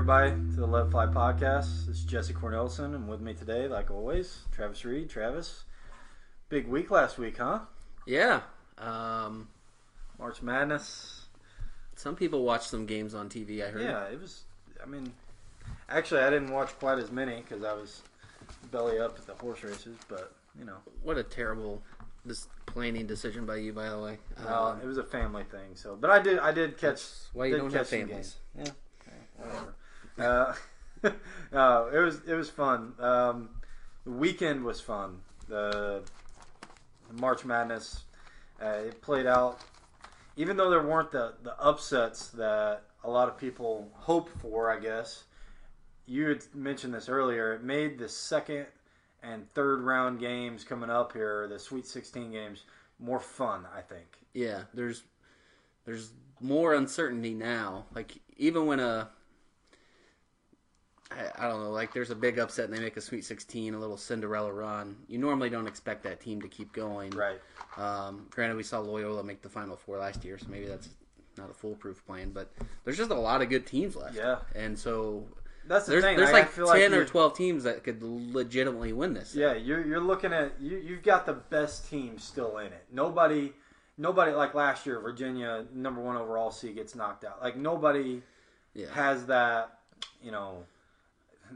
everybody, to the Let Fly podcast. This is Jesse Cornelson, and with me today, like always, Travis Reed. Travis, big week last week, huh? Yeah. Um, March Madness. some people watch some games on TV. I heard. Yeah, it was. I mean, actually, I didn't watch quite as many because I was belly up at the horse races, but you know, What a terrible this planning decision by you, by the way. well, Um, it was a family thing. So, but I did, I did catch. why you did don't catch have families. games. Yeah, okay, whatever. Uh, no, it was it was fun. Um, the weekend was fun. The, March Madness, uh, it played out. Even though there weren't the, the upsets that a lot of people hope for, I guess you had mentioned this earlier. It made the second and third round games coming up here, the Sweet 16 games, more fun. I think. Yeah, there's there's more uncertainty now. Like even when a I, I don't know, like there's a big upset and they make a Sweet 16, a little Cinderella run. You normally don't expect that team to keep going. Right. Um, granted, we saw Loyola make the Final Four last year, so maybe that's not a foolproof plan. But there's just a lot of good teams left. Yeah. and so That's the there's thing. there's like feel ten or twelve teams that could legitimately win this. Yeah, you're you're looking at you. You've got the best team still in it. Nobody, nobody like last year. Virginia, number one overall seed, gets knocked out. Like nobody yeah. has that. You know,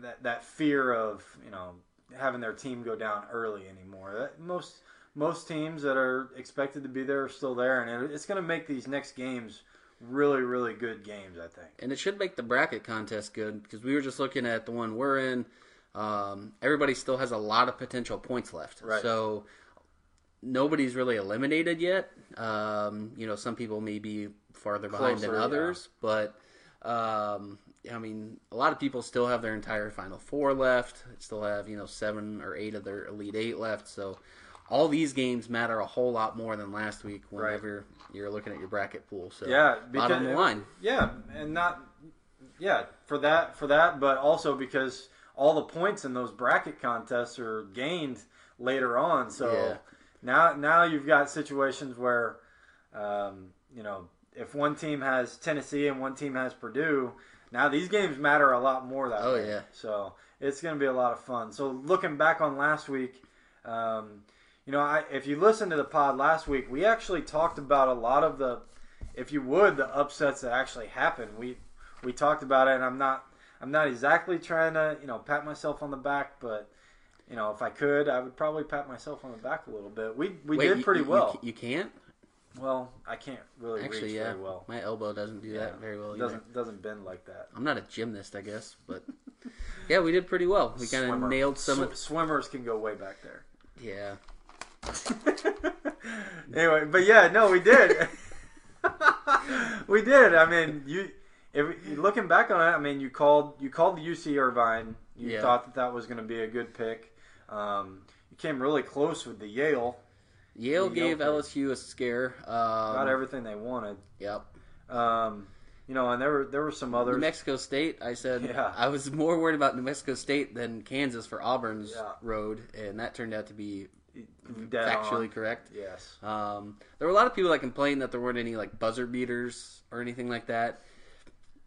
that that fear of you know having their team go down early anymore. That, most most teams that are expected to be there are still there, and it, it's going to make these next games really really good games. I think. and it should make the bracket contest good because we were just looking at the one we're in. Um, everybody still has a lot of potential points left, Right. so nobody's really eliminated yet. Um, you know, some people may be farther behind Closer, than others, but um, I mean, a lot of people still have their entire Final Four left. Still have you know seven or eight of their Elite Eight left, so. All these games matter a whole lot more than last week whenever you're looking at your bracket pool. So Yeah, on because- the line. Yeah, and not yeah for that for that, but also because all the points in those bracket contests are gained later on. So Yeah. now now you've got situations where um, you know if one team has Tennessee and one team has Purdue, now these games matter a lot more that Oh, way. yeah. So it's going to be a lot of fun. So looking back on last week. Um, you know, I, if you listened to the pod last week, we actually talked about a lot of the, if you would, the upsets that actually happened. We we talked about it, and I'm not I'm not exactly trying to you know pat myself on the back, but you know if I could, I would probably pat myself on the back a little bit. We we Wait, did pretty you- you well. ca- You, can't well, I can't really actually. reach Yeah, very well. my elbow doesn't do that very well. It Either. doesn't doesn't bend like that. I'm not a gymnast, I guess, but yeah, we did pretty well. We kind of Swimmer. nailed some. Sw- of swimmers can go way back there. Yeah, anyway, but yeah, no, we did. we did. I mean, you. If looking back on it, I mean, you called you called the UC Irvine. You Yeah. thought that that was going to be a good pick. Um, you came really close with the Yale. Yale gave LSU a scare. Um, Got everything they wanted. Yep. Um, you know, and there were there were some others. New. Mexico State. I said Yeah. I was more worried about New Mexico State than Kansas for Auburn's Yeah. road, and that turned out to be Dead factually on. correct. Yes. Um, there were a lot of people that complained that there weren't any like buzzer beaters or anything like that.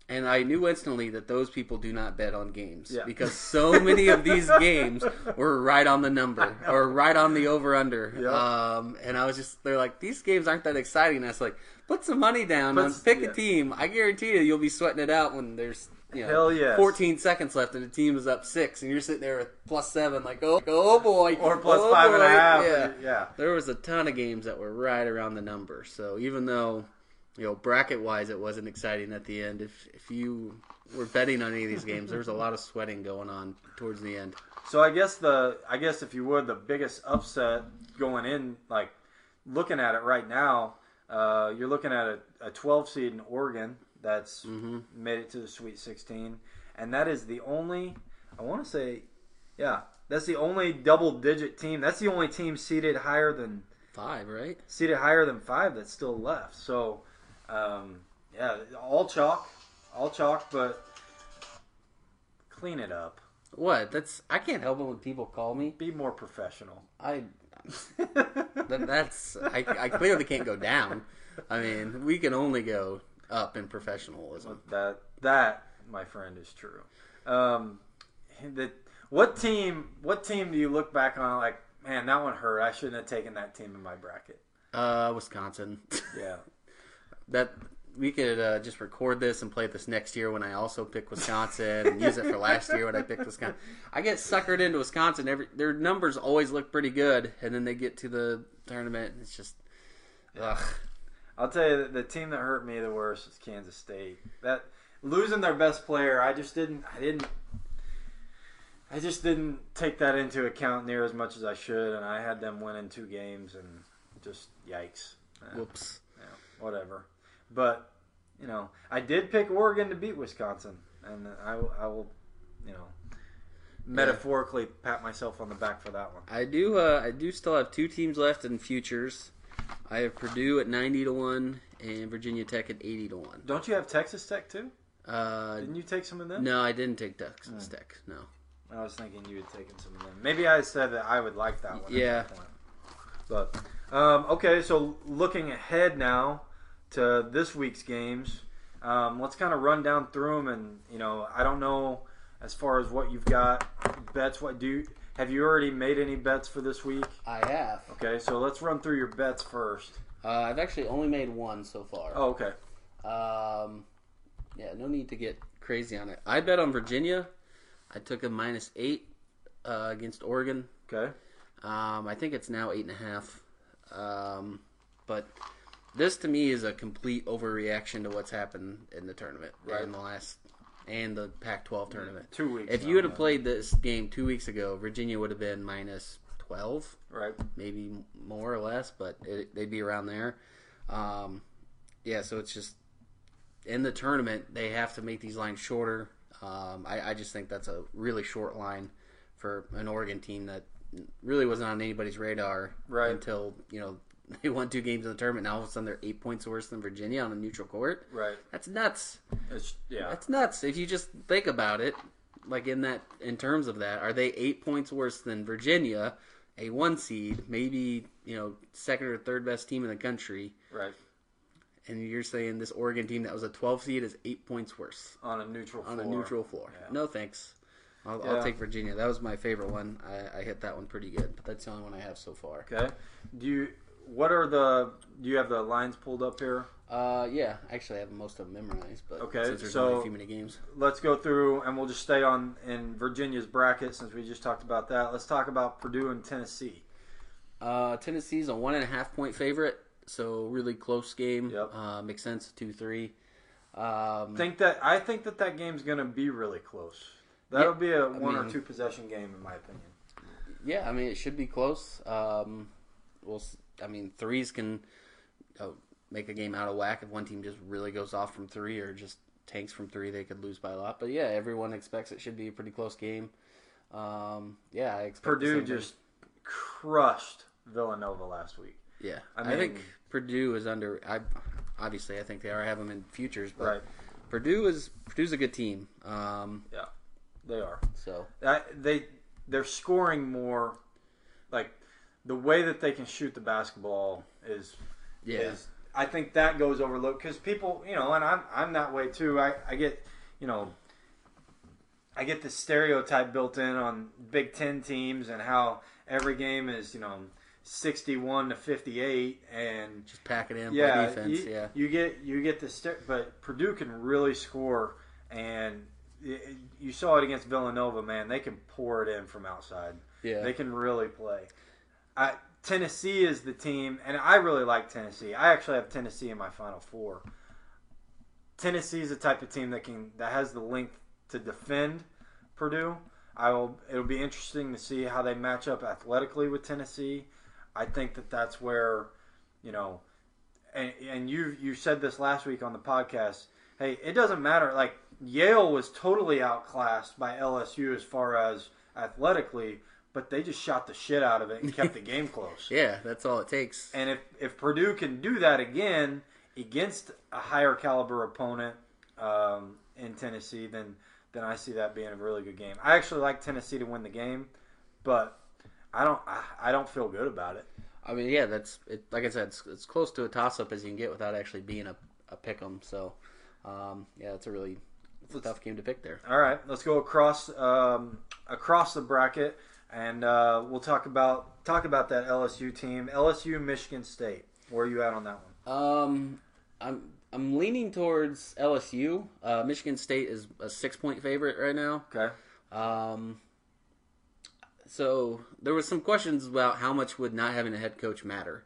And I knew instantly that those people do not bet on games Yeah. because so many of these games were right on the number or right on the over under. Yeah. Um, and I was just they're like these games aren't that exciting. I was like, put some money down, on, pick yeah. a team. I guarantee you, you'll be sweating it out when there's you know Hell yes. 14 seconds left and the team is up six, and you're sitting there with plus seven, like oh oh boy, Or plus oh five and a half. Yeah. yeah. There was a ton of games that were right around the number. So even though, you know, bracket wise it wasn't exciting at the end, if if you were betting on any of these games, there was a lot of sweating going on towards the end. So I guess the I guess if you would the biggest upset going in like looking at it right now, uh, you're looking at a, a 12 seed in Oregon that's Mm-hmm. made it to the Sweet 16, and that is the only I want to say, yeah, that's the only double digit team. That's the only team seated higher than Five, right? seated higher than five that's still left. So, um, yeah, all chalk, all chalk, but clean it up. What? That's I can't help it when people call me. Be more professional. I that, that's I, I clearly can't go down. I mean, we can only go up in professionalism. that that my friend, is true. Um, the, what team? What team do you look back on like, man, that one hurt. I shouldn't have taken that team in my bracket. Uh, Wisconsin. Yeah, that we could uh, just record this and play this next year when I also pick Wisconsin and use it for last year when I picked Wisconsin. I get suckered into Wisconsin. Every their numbers always look pretty good, and then they get to the tournament. And it's just, ugh. I'll tell you, the, team that hurt me the worst is Kansas State. That losing their best player, I just didn't. I didn't. I just didn't take that into account near as much as I should, and I had them winning two games, and just yikes. Yeah, Whoops. yeah, whatever. But you know, I did pick Oregon to beat Wisconsin, and I, will- I will, you know, metaphorically pat myself on the back for that one. I do. Uh, I do still have two teams left in futures. I have Purdue at ninety to one and Virginia Tech at eighty to one. Don't you have Texas Tech too? Uh, Didn't you take some of them? no, I didn't take Texas Tech. No. I was thinking you had taken some of them. Maybe I said that I would like that one. at Yeah. that point. But um, okay, so looking ahead now to this week's games, um, let's kind of run down through them. And you know, I don't know as far as what you've got bets. What do you, have you already made any bets for this week? I have. Okay, so let's run through your bets first. Uh, I've actually only made one so far. Oh, okay. Um, yeah, no need to get crazy on it. I bet on Virginia. I took a minus eight uh, against Oregon. Okay. Um, I think it's now eight and a half. Um, but this to me is a complete overreaction to what's happened in the tournament Right. in the last and the Pac-12 tournament. Two weeks. If you would have played this game two weeks ago, Virginia would have been minus twelve right, maybe more or less, but it, they'd be around there. Um, yeah, so it's just in the tournament they have to make these lines shorter. Um, I, I just think that's a really short line for an Oregon team that really wasn't on anybody's radar Right. until you know they won two games in the tournament. Now all of a sudden they're eight points worse than Virginia on a neutral court. right. That's nuts. It's yeah. That's nuts. If you just think about it, like in that, in terms of that, are they eight points worse than Virginia, a one seed, maybe you know second or third best team in the country, right and you're saying this Oregon team that was a 12 seed is eight points worse on a neutral floor. on floor. a neutral floor? Yeah. No thanks. I'll, Yeah. I'll take Virginia. That was my favorite one. I, I hit that one pretty good, but that's the only one I have so far. Okay. Do you? What are the? Do you have the lines pulled up here? Uh, yeah, actually I have most of them memorized, but Okay, since there's so- only a few many games. let's go through and we'll just stay on in Virginia's bracket since we just talked about that. Let's talk about Purdue and Tennessee. Uh, Tennessee's a one and a half point favorite, so really close game. Yep. Uh, makes sense. Two three. Um, Think that I think that that game's going to be really close. That'll Yeah, be a one or mean- two possession game in my opinion. yeah, I mean it should be close. Um, we'll. I mean threes can uh, make a game out of whack if one team just really goes off from three or just tanks from three. They could lose by a lot. But yeah, everyone expects it should be a pretty close game. Um, yeah, I expect Purdue same thing. just crushed Villanova last week. Yeah, I I, think Purdue is under. I obviously I think they are I have them in futures, but Right. Purdue is Purdue's a good team. Um, Yeah. They are. so I, they they're scoring more like the way that they can shoot the basketball is yeah, is I think that goes overlooked because people, you know, and I'm I'm that way too. I I get, you know, I get the stereotype built in on Big Ten teams and how every game is, you know, sixty-one to fifty-eight, and just pack it in, yeah, play defense. you, yeah, you get you get the st- but Purdue can really score, and you saw it against Villanova. Man, they can pour it in from outside. yeah. They can really play. I, Tennessee is the team, and I really like Tennessee. I actually have Tennessee in my Final Four. Tennessee is the type of team that can that has the length to defend Purdue. I will. It'll be interesting to see how they match up athletically with Tennessee. I think that that's where, you know, and and you you said this last week on the podcast. Hey, it doesn't matter. Like Yale was totally outclassed by LSU as far as athletically, but they just shot the shit out of it and kept the game close. yeah, that's all it takes. And if if Purdue can do that again against a higher caliber opponent um, in Tennessee, then then I see that being a really good game. I actually like Tennessee to win the game, but I don't I, I don't feel good about it. I mean, yeah, that's it, like I said, it's, it's close to a toss up as you can get without actually being a, a pick 'em. So, um, yeah, it's a really it's a tough game to pick there. All right, let's go across um, across the bracket, and uh, we'll talk about talk about that LSU team, LSU Michigan State. Where are you at on that one? Um, I'm I'm leaning towards LSU. Uh, Michigan State is a six point favorite right now. Okay. Um, so there was some questions about how much would not having a head coach matter,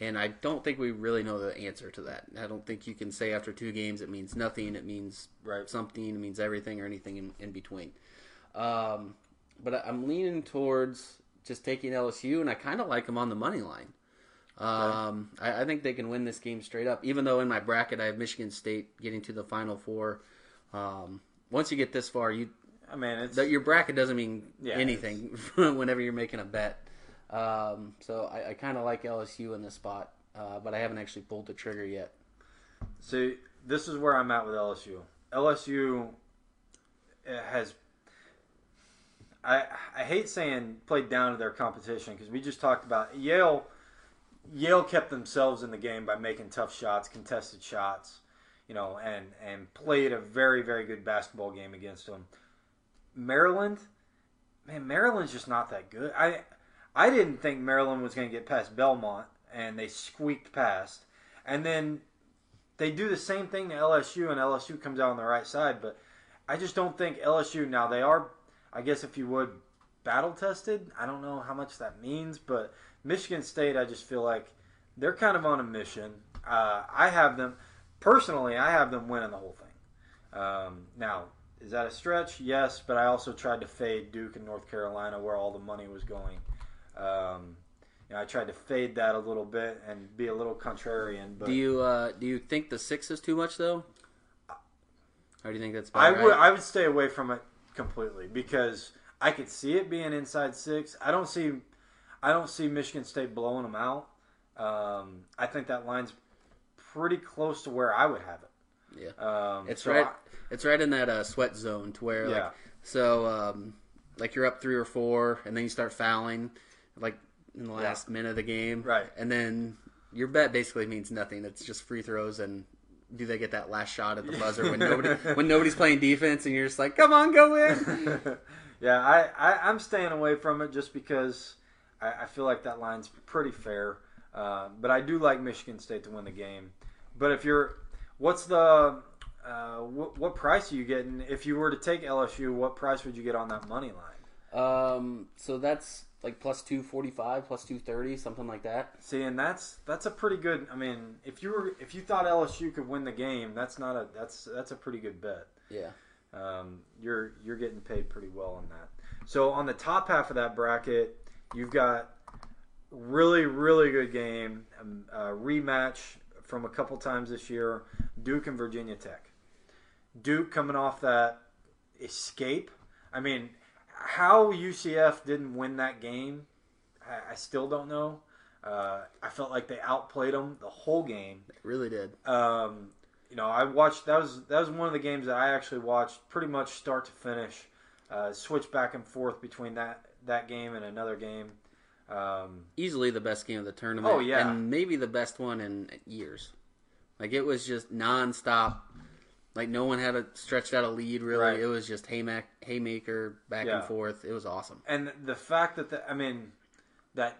and I don't think we really know the answer to that. I don't think you can say after two games it means nothing, it means Right. something, it means everything, or anything in, in between. Um, but I'm leaning towards just taking LSU, and I kind of like them on the money line. Um, I, I think they can win this game straight up. Even though in my bracket I have Michigan State getting to the Final Four. Um, once you get this far, you I mean, it's that your bracket doesn't mean Yeah, anything whenever you're making a bet. Um, so I, I kind of like LSU in this spot, uh, but I haven't actually pulled the trigger yet. See, this is where I'm at with LSU. LSU uh, has. I I hate saying played down to their competition because we just talked about Yale. Yale kept themselves in the game by making tough shots, contested shots, you know, and and played a very very good basketball game against them. Maryland, man, Maryland's just not that good. I I didn't think Maryland was going to get past Belmont, and they squeaked past. And then they do the same thing to LSU, and LSU comes out on the right side. But I just don't think LSU. Now they are, I guess, if you would, battle tested. I don't know how much that means, but Michigan State, I just feel like they're kind of on a mission. Uh, I have them personally. I have them winning the whole thing. Um, now, is that a stretch? Yes, but I also tried to fade Duke and North Carolina, where all the money was going. Um, you know, I tried to fade that a little bit and be a little contrarian. But Do you uh, do you think the six is too much though? Or do you think that's I right? would I would stay away from it completely because I could see it being inside six. I don't see I don't see Michigan State blowing them out. Um, I think that line's pretty close to where I would have it. Yeah. Um, It's so right. I- it's right in that uh, sweat zone to where Yeah. like so um, like you're up three or four, and then you start fouling like in the last minute of the game, Right. And then your bet basically means nothing. It's just free throws and. Do they get that last shot at the buzzer when nobody when nobody's playing defense and you're just like, come on, go in? yeah, I, I I'm staying away from it just because I, I feel like that line's pretty fair. Uh, but I do like Michigan State to win the game. But if you're, what's the uh, what, what price are you getting if you were to take LSU? What price would you get on that money line? Um, so that's like plus two forty five, plus two thirty, something like that. See, and that's that's a pretty good. I mean, if you were if you thought LSU could win the game, that's not a that's that's a pretty good bet. Yeah. Um, you're you're getting paid pretty well on that. So on the top half of that bracket, you've got really really good game, um, a rematch from a couple times this year, Duke and Virginia Tech. Duke coming off that escape. I mean, how UCF didn't win that game, I, I still don't know. Uh, I felt like they outplayed them the whole game. It really did. Um, you know, I watched that was that was one of the games that I actually watched pretty much start to finish. Uh, switch back and forth between that that game and another game. Um, Easily the best game of the tournament. Oh, yeah. And maybe the best one in years. Like it was just nonstop. Like no one had a stretched out a lead really. Right. It was just haymaker, haymaker back Yeah. and forth. It was awesome. and the fact that the, I mean that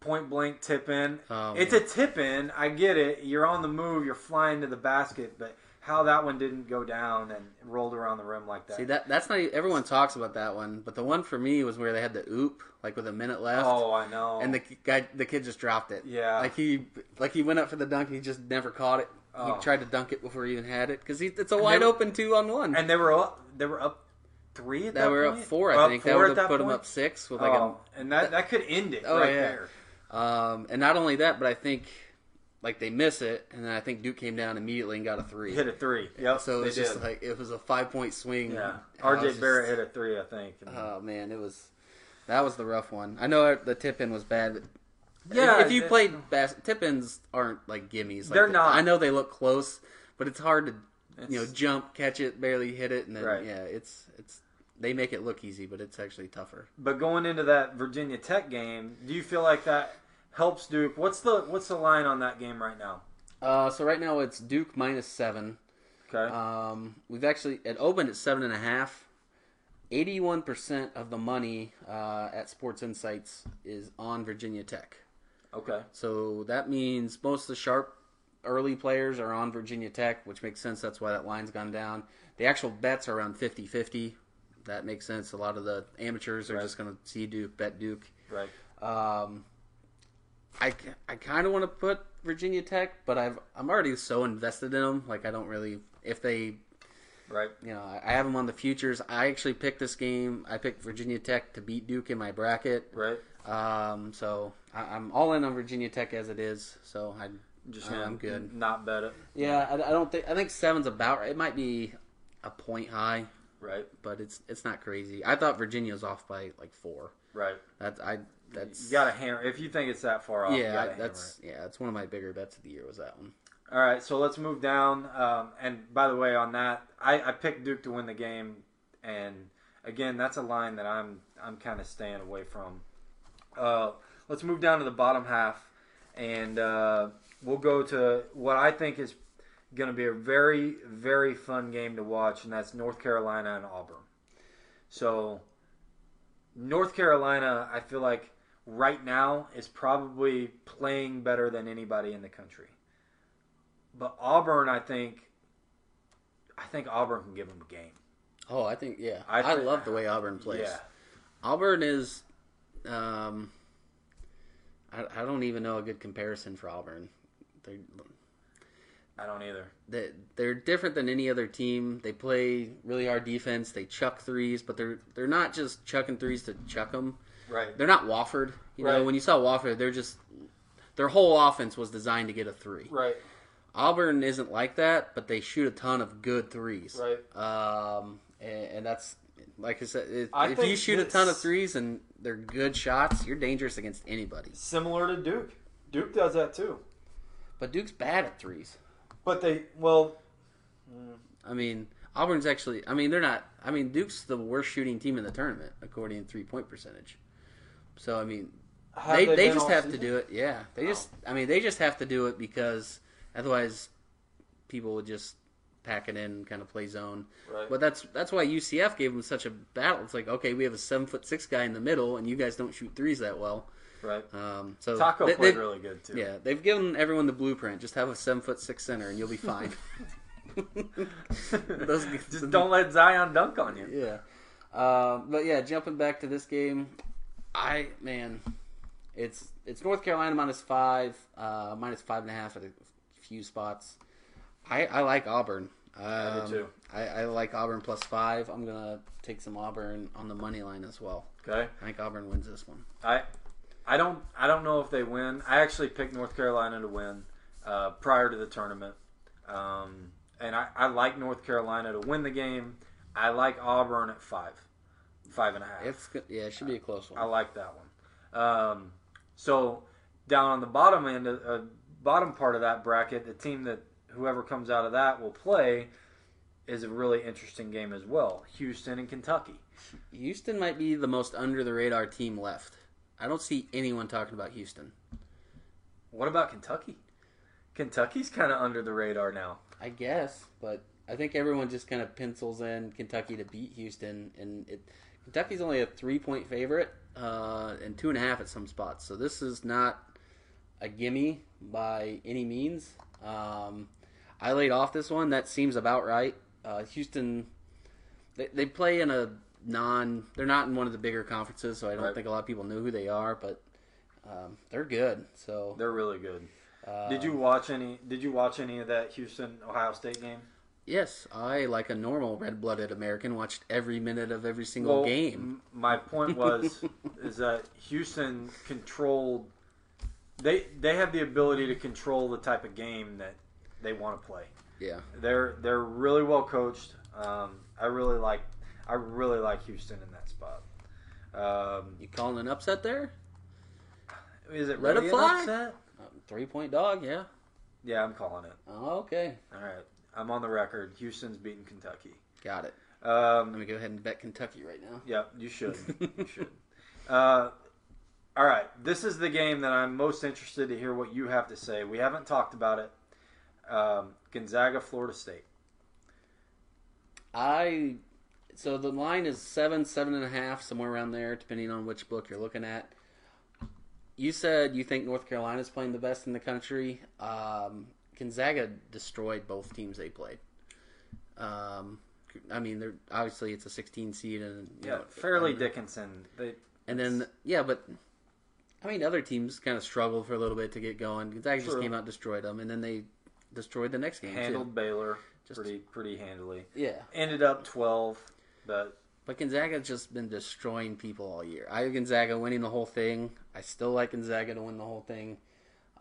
point blank tip in, Oh, it's a tip in. I get it. You're on the move. You're flying to the basket, but how that one didn't go down and rolled around the rim like that. See that that's not everyone talks about that one, but the one for me was where they had the oop like with a minute left. oh, I know. And the guy, the kid just dropped it. Yeah. like he, like he went up for the dunk. He just never caught it. Oh. He tried to dunk it before he even had it because it's a wide were- open two on one. and they were up. They were up three at that. They were up four, I up think. That would have put them up six with like oh, and that that could end it Oh, right yeah. there. Um, and not only that, but I think like they miss it, and then I think Duke came down immediately and got a three. Hit a three. Yep. so it was just did. like it was a five point swing. yeah. RJ just- Barrett hit a three, I think. Oh man, it was that was the rough one. I know the tip in was bad, but Yeah, if, if you played bas- aren't like gimmies. Like They're the- not. I know they look close, but it's hard to you know jump, catch it, barely hit it, and then Right. yeah, it's it's they make it look easy, but it's actually tougher. But going into that Virginia Tech game, do you feel like that helps Duke? What's the what's the line on that game right now? Uh, so right now it's Duke minus seven. Okay. Um, we've actually it opened at seven and a half. Eighty-one percent of the money uh, at Sports Insights is on Virginia Tech. Okay. So that means most of the sharp early players are on Virginia Tech, which makes sense. That's why that line's gone down. The actual bets are around 50-50. That makes sense. A lot of the amateurs are Right. just going to see Duke, bet Duke. Right. Um, I, I kind of want to put Virginia Tech, but I've I'm already so invested in them. Like I don't really if they Right. you know I I have them on the futures. I actually picked this game. I picked Virginia Tech to beat Duke in my bracket. Right. Um, so I, I'm all in on Virginia Tech as it is. So I Just I- I'm good. Not bet it. Yeah, I, I don't think I think seven's about right. It might be a point high, Right. but it's it's not crazy. I thought Virginia was off by like four. Right. That's I that's You got to hammer if you think it's that far off. yeah gotta I, hammer that's yeah that's one of my bigger bets of the year was that one. All right, so let's move down. Um, and by the way, on that, I, I picked Duke to win the game, and again, that's a line that I'm I'm kind of staying away from. Uh, let's move down to the bottom half, and uh, we'll go to what I think is going to be a very very fun game to watch, and that's North Carolina and Auburn. So, North Carolina, I feel like right now is probably playing better than anybody in the country. But Auburn, I think, I think Auburn can give them a game. Oh, I think yeah. I I, love the way Auburn plays. Yeah, Auburn is, um, I, I don't even know a good comparison for Auburn. They're I don't either. they, they're different than any other team. They play really hard defense. They chuck threes, but they're they're not just chucking threes to chuck them. Right. They're not Wofford. You know, Right. when you saw Wofford, they're just their whole offense was designed to get a three. Right. Auburn isn't like that, but they shoot a ton of good threes. Right. Um, and, and that's like I said, if, I if you shoot a ton of threes and they're good shots, you're dangerous against anybody. Similar to Duke. Duke does that too. But Duke's bad at threes. But they, well, I mean, Auburn's actually. I mean, they're not. I mean, Duke's the worst shooting team in the tournament according to three point percentage. So I mean, have they they, been just have to do it. Yeah, they Oh. just. I mean, they just have to do it because otherwise, people would just pack it in kind of play zone. Right. But that's that's why UCF gave them such a battle. It's like okay, we have a seven foot six guy in the middle, and you guys don't shoot threes that well. Right. Um, so Tacko they- played really good too. Yeah, they've given everyone the blueprint. Just have a seven foot six center, and you'll be fine. Those- Just don't let Zion dunk on you. Yeah. Um, but yeah, jumping back to this game, I man, it's it's North Carolina minus five, uh, minus five and a half at a few spots. I, I like Auburn. Um, I do too. I, I like Auburn plus five. I'm gonna take some Auburn on the money line as well. Okay. I think Auburn wins this one. I I don't I don't know if they win. I actually picked North Carolina to win uh, prior to the tournament, um, and I, I like North Carolina to win the game. I like Auburn at five, five and a half. It's good. yeah, it should be a close one. I like that one. Um, so down on the bottom end, uh, bottom part of that bracket, the team that whoever comes out of that will play is a really interesting game as well. Houston and Kentucky. Houston might be the most under the radar team left. I don't see anyone talking about Houston. What about Kentucky? Kentucky's kind of under the radar now. I guess, but I think everyone just kind of pencils in Kentucky to beat Houston, and it, Kentucky's only a three point favorite uh, and two and a half at some spots. So this is not a gimme by any means. Um, I laid off this one. That seems about right. Uh, Houston, they, they play in a non. They're not in one of the bigger conferences, so I don't Right. think a lot of people know who they are, but um, they're good. So They're really good. uh, Did you watch any? Did you watch any of that Houston Ohio State game? Yes, I, like a normal red-blooded American, watched every minute of every single Well, game. m- My point was is that Houston controlled. They they have the ability to control the type of game that they want to play. Yeah, They're they're really well coached. Um, I really like I really like Houston in that spot. Um, you calling an upset there? is it Let really fly? upset? Uh, Three-point dog, yeah. Yeah, I'm calling it. Oh, okay, All right, I'm on the record. Houston's beating Kentucky. got it. Um, Let me go ahead and bet Kentucky right now. Yeah, you should. you should. Uh, all right, this is the game that I'm most interested to hear what you have to say. We haven't talked about it. Um, Gonzaga, Florida State. I so the line is seven, seven and a half, somewhere around there, depending on which book you're looking at. You said you think North Carolina's playing the best in the country. Um, Gonzaga destroyed both teams they played. Um, I mean, they're obviously it's a 16 seed and you Yeah, know, and- Dickinson. They and then yeah, but I mean, other teams kind of struggled for a little bit to get going. Gonzaga just came out, destroyed them, and then they destroyed the next game handled too. Baylor Just- pretty pretty handily. Yeah, Ended up twelve, but but Gonzaga's just been destroying people all year. I have Gonzaga winning the whole thing. I still like Gonzaga to win the whole thing.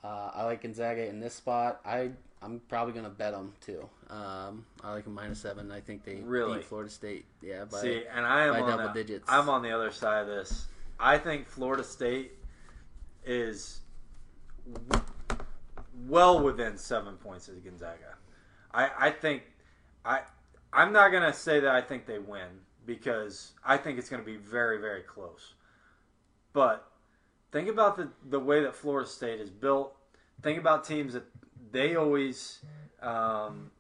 Uh, I like Gonzaga in this spot. I I'm probably gonna bet them too. Um, I like them minus seven. I think they Really? beat Florida State. Yeah, by see, and I am double the, digits. I'm on the other side of this. I think Florida State is well within seven points of Gonzaga. I I think I I'm not gonna say that I think they win because I think it's gonna be very very close. But think about the the way that Florida State is built. Think about teams that they always. Um,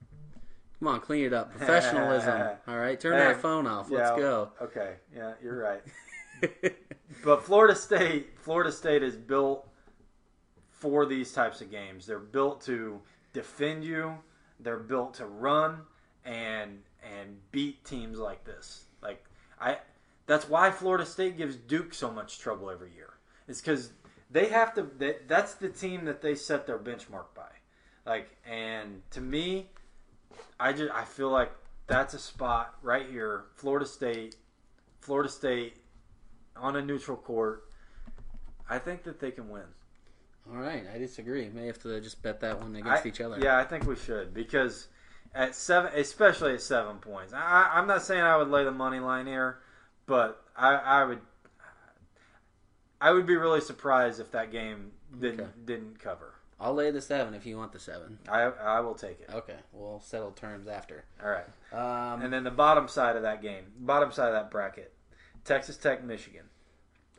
Come on, clean it up. Professionalism. all right, turn Hey, that phone off. Let's go. Okay, yeah, you're right. But Florida State, Florida State is built for these types of games. They're built to defend you. They're built to run and and beat teams like this. Like I, that's why Florida State gives Duke so much trouble every year. It's because they have to. They, that's the team that they set their benchmark by. Like, and to me, I just I feel like that's a spot right here. Florida State, Florida State on a neutral court. I think that they can win. All right, I disagree. May have to just bet that one against I- each other. Yeah, I think we should because at seven, especially at seven points. I, I'm not saying I would lay the money line here, but I, I would. I would be really surprised if that game didn't Okay. didn't cover. I'll lay the seven if you want the seven. I I will take it. Okay, we'll settle terms after. All right. Um, And then the bottom side of that game, bottom side of that bracket, Texas Tech, Michigan.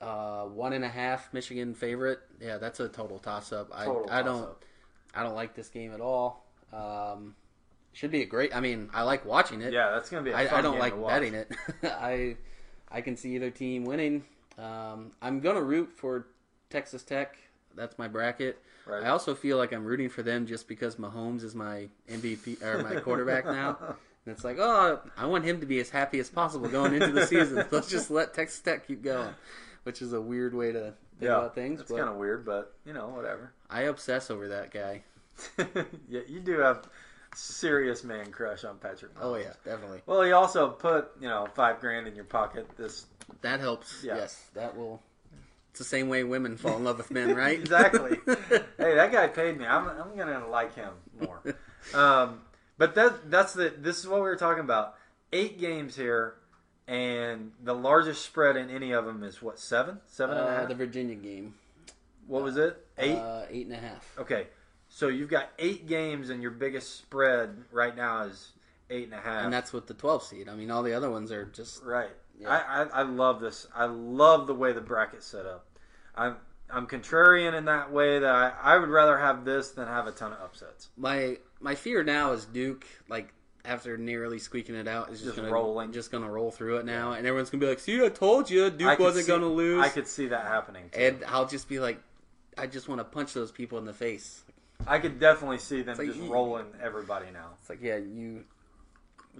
Uh, one and a half Michigan favorite. Yeah, that's a total toss up. I Total I don't. I don't like this game at all. Um, should be a great. I mean, I like watching it. Yeah, that's gonna be. A I, I don't like betting it. I I can see either team winning. Um, I'm gonna root for Texas Tech. That's my bracket. Right. I also feel like I'm rooting for them just because Mahomes is my MVP or my quarterback now. And it's like, oh, I want him to be as happy as possible going into the season. Let's just let Texas Tech keep going, which is a weird way to think yeah, about things. It's kind of weird, but you know, whatever. I obsess over that guy. yeah, you do have serious man crush on Patrick. Oh yeah, definitely. Well, he also put you know five grand in your pocket. This That helps. Yeah. Yes, that will. It's the same way women fall in love with men, right? exactly. hey, that guy paid me. I'm I'm gonna like him more. Um, but that that's the this is what we were talking about. Eight games here, and the largest spread in any of them is what seven, seven and a Uh, half. the Virginia game. What was it? Eight. Uh, eight and a half. Okay, so you've got eight games, and your biggest spread right now is eight and a half. And that's with the 12 seed. I mean, all the other ones are just. right. Yeah. I, I I love this. I love the way the bracket's set up. I'm I'm contrarian in that way that I, I would rather have this than have a ton of upsets. My my fear now is Duke, like, after nearly squeaking it out, is just, Just gonna, rolling. Just to roll through it now. And everyone's to be like, see, I told you, Duke wasn't see- to lose. I could see that happening. Too. and I'll just be like, I just want to punch those people in the face. I could definitely see them like just you- rolling everybody now. It's like, yeah, you.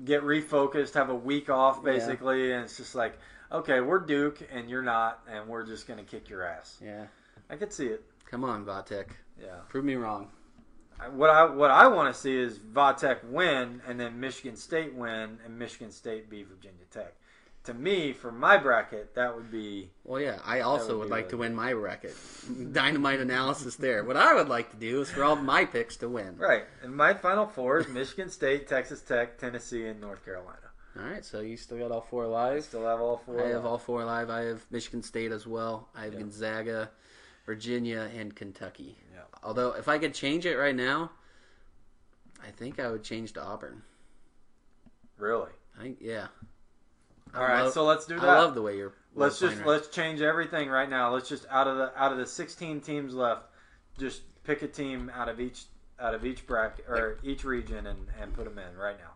Get refocused, have a week off Yeah. basically, and it's just like, okay, we're Duke and you're not, and we're just gonna kick your ass. Yeah. I could see it. Come on, Vatek. Yeah. Prove me wrong. What I what I want to see is Vatek win, and then Michigan State win, and Michigan State beat Virginia Tech. To me, for my bracket, that would be Well, yeah, I also would would like to win my bracket. Dynamite analysis there. What I would like to do is for all my picks to win. right. And my final four is Michigan State, Texas Tech, Tennessee, and North Carolina. All right, so you still got all four I still have all four. I have all four live. I have Michigan State as well. I have Yeah. Gonzaga, Virginia, and Kentucky. Yeah. Although, if I could change it right now, I think I would change to Auburn. Really. I think, yeah. I All right, love- so let's do that. I love the way you're. let's just right- let's change everything right now. Let's just out of the out of the 16 teams left, just pick a team out of each out of each bracket or each region and and put them in right now.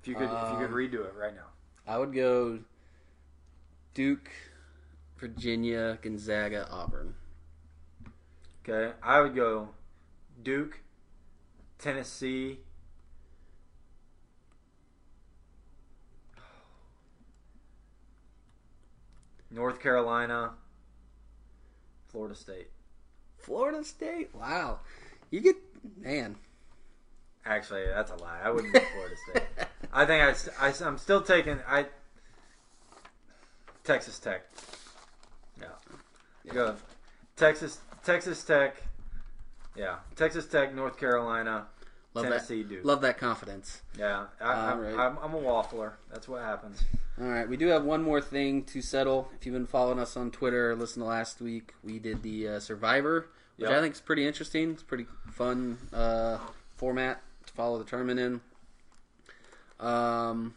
If you could, if you could Um, redo it right now. I would go Duke, Virginia, Gonzaga, Auburn. Okay, I would go Duke, Tennessee. North Carolina, Florida State. Florida State. Wow, you get man. Actually, that's a lie. I wouldn't go Florida State. I think I, I, am still taking I Texas Tech. Yeah. Go Texas Texas Tech. Yeah, Texas Tech, North Carolina, Love Tennessee, that. Duke. Love that confidence. Yeah, I, I'm, Alright. I'm, I'm a waffler. That's what happens. All right, we do have one more thing to settle. If you've been following us on Twitter or listened to last week, we did the uh, Survivor, which Yep. I think is pretty interesting. It's a pretty fun uh, format to follow the tournament in. Um,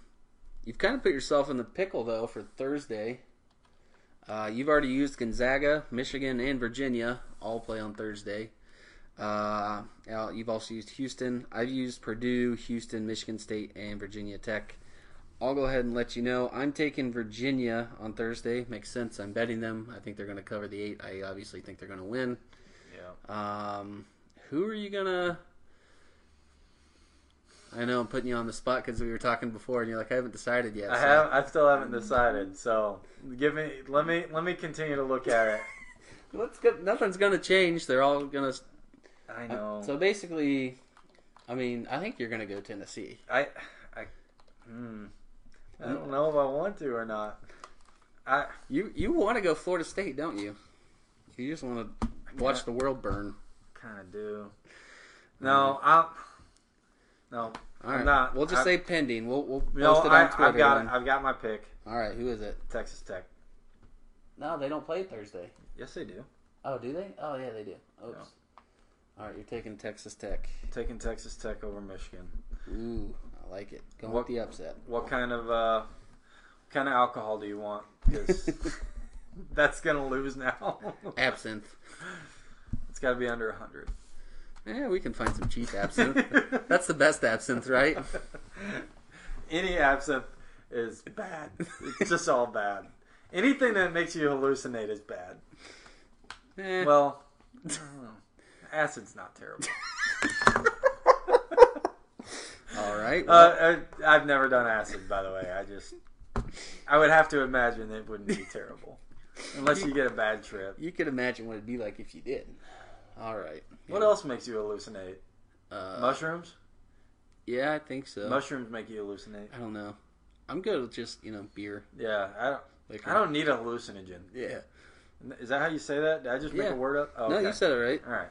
you've kind of put yourself in the pickle though for Thursday. Uh, you've already used Gonzaga, Michigan, and Virginia all play on Thursday. Uh, you've also used Houston. I've used Purdue, Houston, Michigan State, and Virginia Tech. I'll go ahead and let you know. I'm taking Virginia on Thursday. Makes sense. I'm betting them. I think they're going to cover the eight. I obviously think they're going to win. Yeah. Um, who are you gonna? I know I'm putting you on the spot because we were talking before, and you're like, I haven't decided yet. I have. I still haven't decided. So give me. Let me. Let me continue to look at it. Let's go. Nothing's gonna change. They're all gonna. I know. So basically, I mean, I think you're gonna go Tennessee. I. I. Hmm. I don't know if I want to or not. I. You you want to go Florida State, don't you? You just want to watch the world burn. kind of do. No, I'll. No, All I'm not. We'll just I- say pending. We'll we'll post no. it on I, Twitter. I've got it. I've got my pick. All right. Who is it? Texas Tech. No, they don't play Thursday. Yes, they do. Oh, do they? Oh, yeah, they do. Oops. All right, you're taking Texas Tech. Taking Texas Tech over Michigan. Ooh, I like it. Going What- with the upset. What kind of uh, what kind of alcohol do you want? Because that's gonna lose now. Absinthe. it's got to be under hundred. Yeah, we can find some cheap absinthe. That's the best absinthe, right? Any absinthe is bad. It's just all bad. Anything that makes you hallucinate is bad. Eh, Well, I don't know. acid's not terrible. all right. Uh, I, I've never done acid, by the way. I just, I would have to imagine it wouldn't be terrible, unless you get a bad trip. you could imagine what it'd be like if you did. All right. What else makes you hallucinate? Uh, Mushrooms. Yeah, I think so. Mushrooms make you hallucinate. I don't know. I'm good with just you know beer. Yeah, I don't. Liquor. I don't need a hallucinogen. Yeah. Is that how you say that? Did I just make Yeah. a word up? Oh, No, okay. you said it right. All right.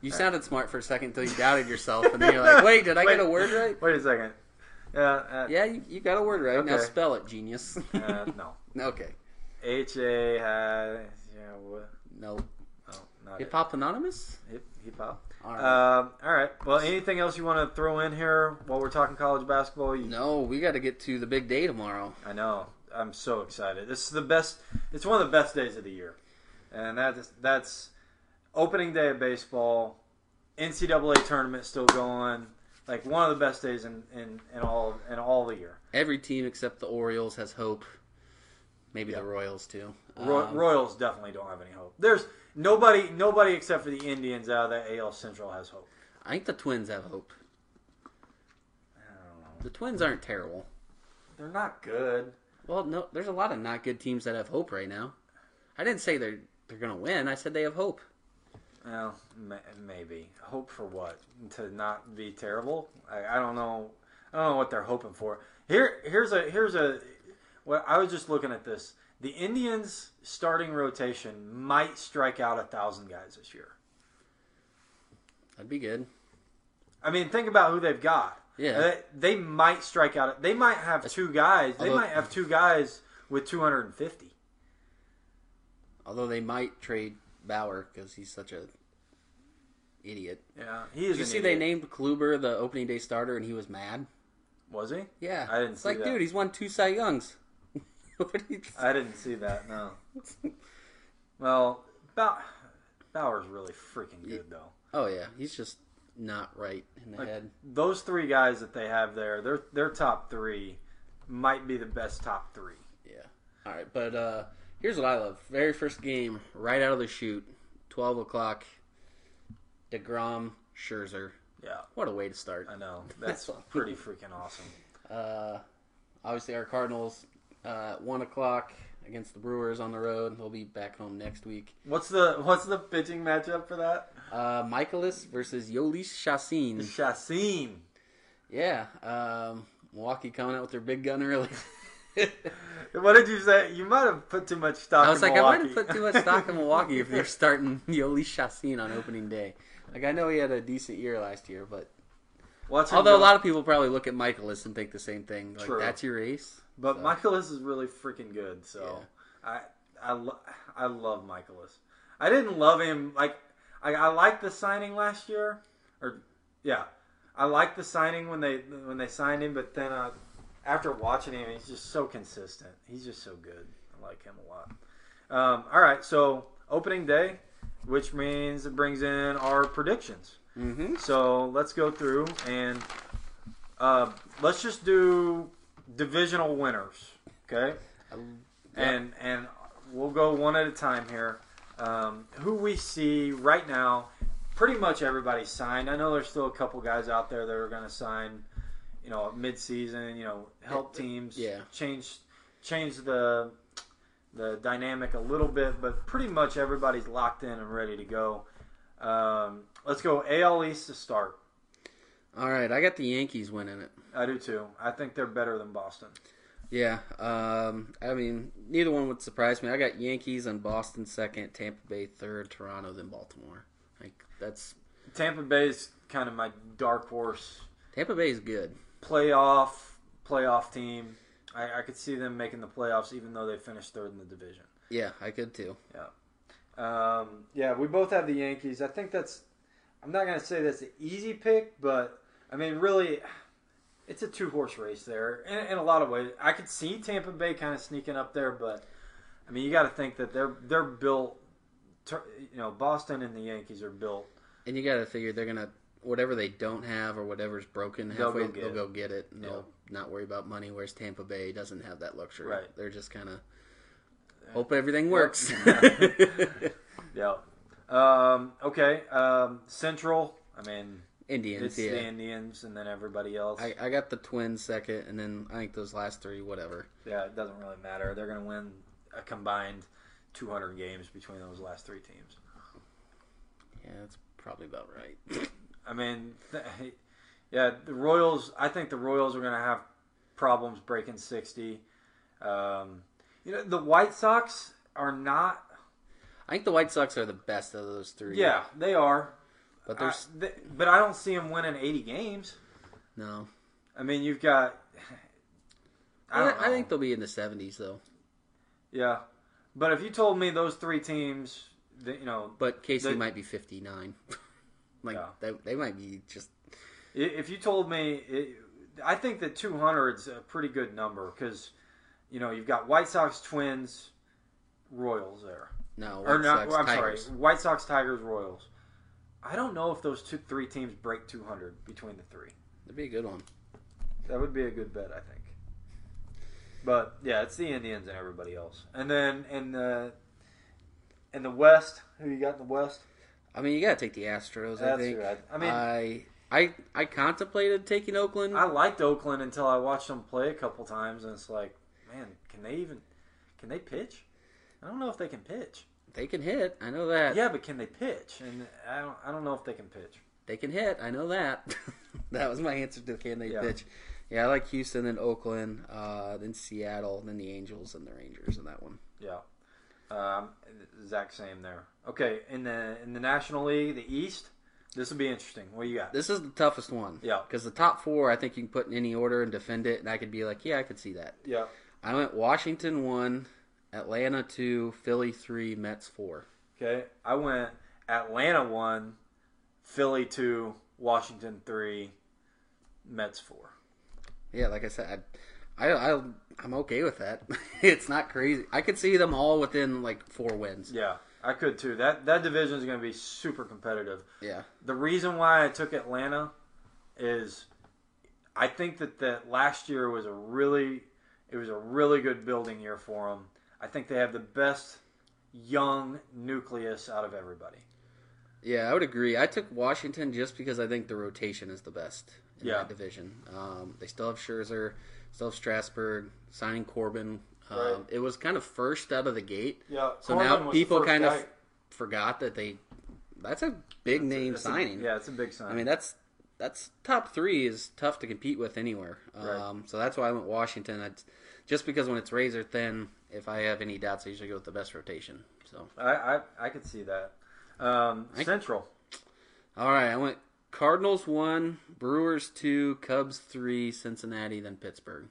You sounded smart for a second until you doubted yourself, and then you're like, "Wait, did I Wait. get a word right?" Wait a second. Yeah. Uh, Yeah, you, you got a word right. Now spell it, genius. Uh, no. okay. H A yeah. What? No. Oh, not Hip. Hop Anonymous. Hip hip hop. All right. Um, all right. Well, anything else you want to throw in here while we're talking college basketball? You, no, we got to get to the big day tomorrow. I know. I'm so excited. This is the best. It's one of the best days of the year, and that's that's opening day of baseball. NCAA tournament still going. Like one of the best days in, in, in all in all the year. Every team except the Orioles has hope. Maybe Yeah. the Royals too. Um, Royals definitely don't have any hope. There's nobody nobody except for the Indians out of the AL Central has hope. I think the Twins have hope. I don't know. The Twins aren't terrible. They're not good. Well, no, there's a lot of not good teams that have hope right now. I didn't say they're they're gonna win. I said they have hope. Well, ma- maybe hope for what? To not be terrible? I, I don't know. I don't know what they're hoping for. Here, here's a here's a. Well, I was just looking at this. The Indians' starting rotation might strike out a thousand guys this year. That'd be good. I mean, think about who they've got. Yeah. They, they might strike out. They might have two guys. They Although- might have two guys with 250. Although they might trade Bauer because he's such a idiot. Yeah, he Did is. you an see they named Kluber the opening day starter and he was mad? Was he? Yeah, I didn't It's see like, that. dude, he's won two Cy Youngs. What you- I didn't see that. No. Well, Bow- Bauer's really freaking good though. oh yeah, he's just not right in the Like, head. Those three guys that they have there, their their top three might be the best top three. Yeah. All right, but uh, here's what I love: very first game, right out of the chute, twelve o'clock. Degrom, Scherzer. Yeah, What a way to start. I know. That's pretty freaking awesome. Uh, obviously, our Cardinals uh, at one o'clock against the Brewers on the road. They'll be back home next week. What's the what's the pitching matchup for that? Uh, Mikolas versus Jhoulys Chacín. Chacín. Yeah, um, Milwaukee coming out with their big gun early. What did you say? You might have put too much stock. I was in like, I might Milwaukee. have put too much stock in Milwaukee if they're starting Jhoulys Chacín on opening day. Like I know he had a decent year last year, but him although a lot of people probably look at Mikolas and think the same thing. Like True. that's your ace. But So- Mikolas is really freaking good. So I I lo- I love Mikolas. I didn't love him like I I liked the signing last year or yeah I liked the signing when they when they signed him. But then uh, after watching him, he's just so consistent. He's just so good. I like him a lot. Um, all right, so opening day, which means it brings in our predictions. Mm-hmm. So let's go through and uh, let's just do divisional winners, okay? And and we'll go one at a time here. Um, who we see right now, pretty much everybody's signed. I know there's still a couple guys out there that are going to sign, you know, mid-season. You know, help teams. Yeah. Change change the the dynamic a little bit, but pretty much everybody's locked in and ready to go. Um, let's go AL East to start. All right, I got the Yankees winning it. I do too. I think they're better than Boston. Yeah, um, I mean, neither one would surprise me. I got Yankees and Boston second, Tampa Bay third, Toronto then Baltimore. Like that's Tampa Bay's kind of my dark horse Tampa Bay is good. playoff playoff team. I, I could see them making the playoffs, even though they finished third in the division. Yeah, I could too. Um, yeah, we both have the Yankees. I think that's. I'm not gonna say that's an easy pick, but I mean, really, it's a two horse race there in, in a lot of ways. I could see Tampa Bay kind of sneaking up there, but I mean, you got to think that they're they're built. To, you know, Boston and the Yankees are built. And you got to figure they're gonna whatever they don't have or whatever's broken They'll go get they'll it. go get it. And They'll not worry about money. Whereas Tampa Bay doesn't have that luxury. Right. They're just kind of hope everything works. Yeah. Um, okay. Um, Central. I mean, Indians, it's yeah. the Indians, and then everybody else. I, I got the Twins second, and then I think those last three, whatever. Yeah, it doesn't really matter. They're going to win a combined 200 games between those last three teams. Yeah, that's probably about right. I mean, th- yeah, the Royals. I think the Royals are going to have problems breaking 60. Um, you know, the White Sox are not. I think the White Sox are the best of those three. Yeah, they are. But I, there's th- but I don't see them winning 80 games. no. I mean, you've got. I, I, I think they'll be in the seventies though. Yeah, but if you told me those three teams, that, you know, But Casey might be fifty nine. like Yeah. they, they might be just if you told me, it, I think that 200 is a pretty good number because, you know, you've got White Sox, Twins, Royals there, no. or White not? Sox, I'm Tigers. sorry, White Sox, Tigers, Royals. I don't know if those two, three teams break 200 between the three. That'd be a good one. That would be a good bet, I think. But yeah, it's the Indians and everybody else, and then in the in the West, who you got in the West? I mean, you gotta take the Astros. I That's think. right. I mean, I I I contemplated taking Oakland. I liked Oakland until I watched them play a couple times, and it's like, man, can they even can they pitch? I don't know if they can pitch. They can hit. I know that. Yeah, but can they pitch? And I don't I don't know if they can pitch. They can hit. I know that. that was my answer to can they Yeah. pitch. Yeah, I like Houston, then Oakland, uh, then Seattle, then the Angels and the Rangers in that one. Yeah, um, exact same there. Okay, in the in the National League, the East, this will be interesting. What do you got? This is the toughest one. Yeah. Because the top four, I think you can put in any order and defend it, and I could be like, yeah, I could see that. Yeah, I went Washington one, Atlanta two, Philly three, Mets four. Okay, I went Atlanta one, Philly two, Washington three, Mets four. Yeah, like I said, I, I I'm okay with that. it's not crazy. I could see them all within like four wins. Yeah, I could too. That that division is going to be super competitive. Yeah. The reason why I took Atlanta is I think that that last year was a really it was a really good building year for them. I think they have the best young nucleus out of everybody. Yeah, I would agree. I took Washington just because I think the rotation is the best in Yeah. that division. Um, they still have Scherzer, still have Strasburg, signing Corbin. Um, Right. It was kind of first out of the gate. Yeah. So now people kind of forgot that they. That's a big name signing. yeah, it's a big sign. I mean, that's that's top three is tough to compete with anywhere. Right. Um, so that's why I went Washington. Just because when it's razor thin, if I have any doubts, I usually go with the best rotation. So I, I I could see that. Um, I- Central. all right, I went Cardinals one, Brewers two, Cubs three, Cincinnati, then Pittsburgh.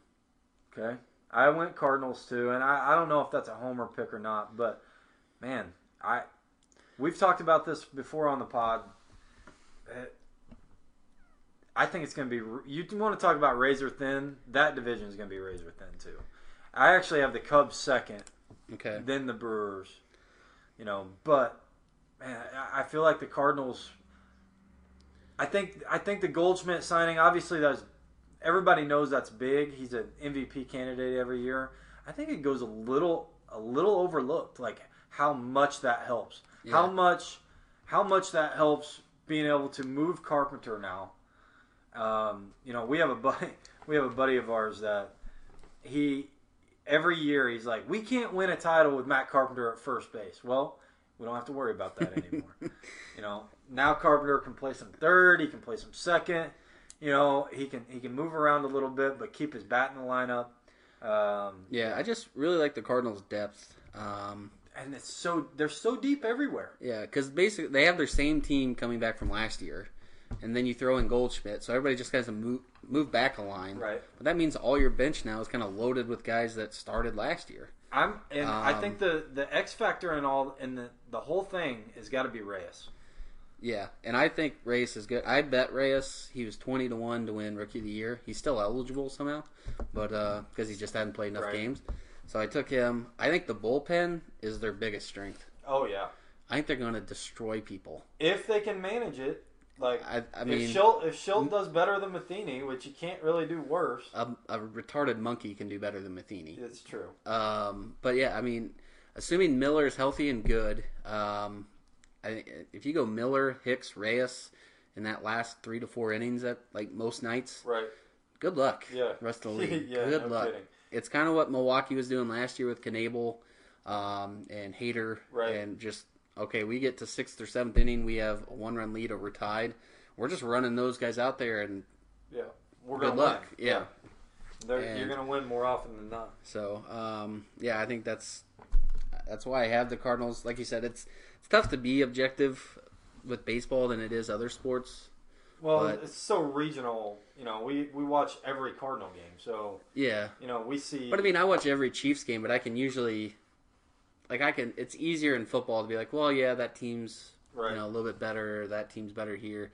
Okay. I went Cardinals two, and I, I don't know if that's a homer pick or not, but man, I we've talked about this before on the pod. Uh, I think it's going to be. You want to talk about razor thin? That division is going to be razor thin too. I actually have the Cubs second, Okay. then the Brewers. You know, but man, I- I feel like the Cardinals. I think I think the Goldschmidt signing. Obviously, that's everybody knows that's big. He's an MVP candidate every year. I think it goes a little a little overlooked, like how much that helps. How much how much that helps being able to move Carpenter now. Um, you know, we have a buddy we have a buddy of ours that he every year he's like, we can't win a title with Matt Carpenter at first base. Well, we don't have to worry about that anymore. you know, now Carpenter can play some third, he can play some second. You know, he can he can move around a little bit, but keep his bat in the lineup. Um, Yeah, I just really like the Cardinals' depth. Um, and it's so they're so deep everywhere. yeah, because basically they have their same team coming back from last year, and then you throw in Goldschmidt, so everybody just has to move move back a line. Right. But that means all your bench now is kind of loaded with guys that started last year. I'm and I Um, think the the X factor and all and the the whole thing has got to be Reyes. Yeah, and I think Reyes is good. I bet Reyes he was twenty to one to win Rookie of the Year. He's still eligible somehow, but because he just hadn't played enough Right. games, so I took him. I think the bullpen is their biggest strength. Oh yeah, I think they're going to destroy people. if they can manage it. Like I, I mean, if Shildt if Shildt does better than Matheny, which you can't really do worse, a, a retarded monkey can do better than Matheny. it's true. Um, but yeah, I mean, assuming Miller is healthy and good, um, I, if you go Miller, Hicks, Reyes in that last three to four innings at like most nights, Right. good luck. Yeah. rest of the league. Yeah, good no luck. kidding. It's kind of what Milwaukee was doing last year with Knebel um, and Hader, Right. and just okay, we get to sixth or seventh inning, we have a one run lead or we're tied. We're just running those guys out there, and Yeah. We're good luck. Win. Yeah. They're, And- you're gonna win more often than not. So um, yeah, I think that's that's why I have the Cardinals. Like you said, it's it's tough to be objective with baseball than it is other sports. Well, But- it's so regional. You know, we we watch every Cardinal game, so Yeah, you know we see. but I mean, I watch every Chiefs game, but I can usually like I can. It's easier in football to be like, well, yeah, that team's Right. you know a little bit better. That team's better here.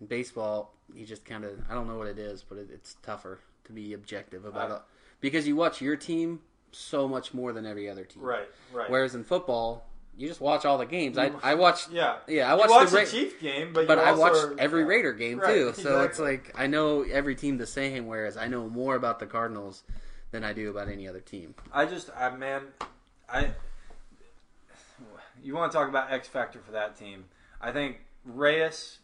In baseball, you just kind of I don't know what it is, but it, it's tougher to be objective about I- it because you watch your team so much more than every other team. right, right. Whereas in football, you just watch all the games. I I watch yeah, yeah I watch, the, the, Chief game, but but I watch are- every yeah. Raider game Right, too. So it's like I know every team the same. Whereas I know more about the Cardinals than I do about any other team. I just, I man, I. You want to talk about X factor for that team? I think Reyes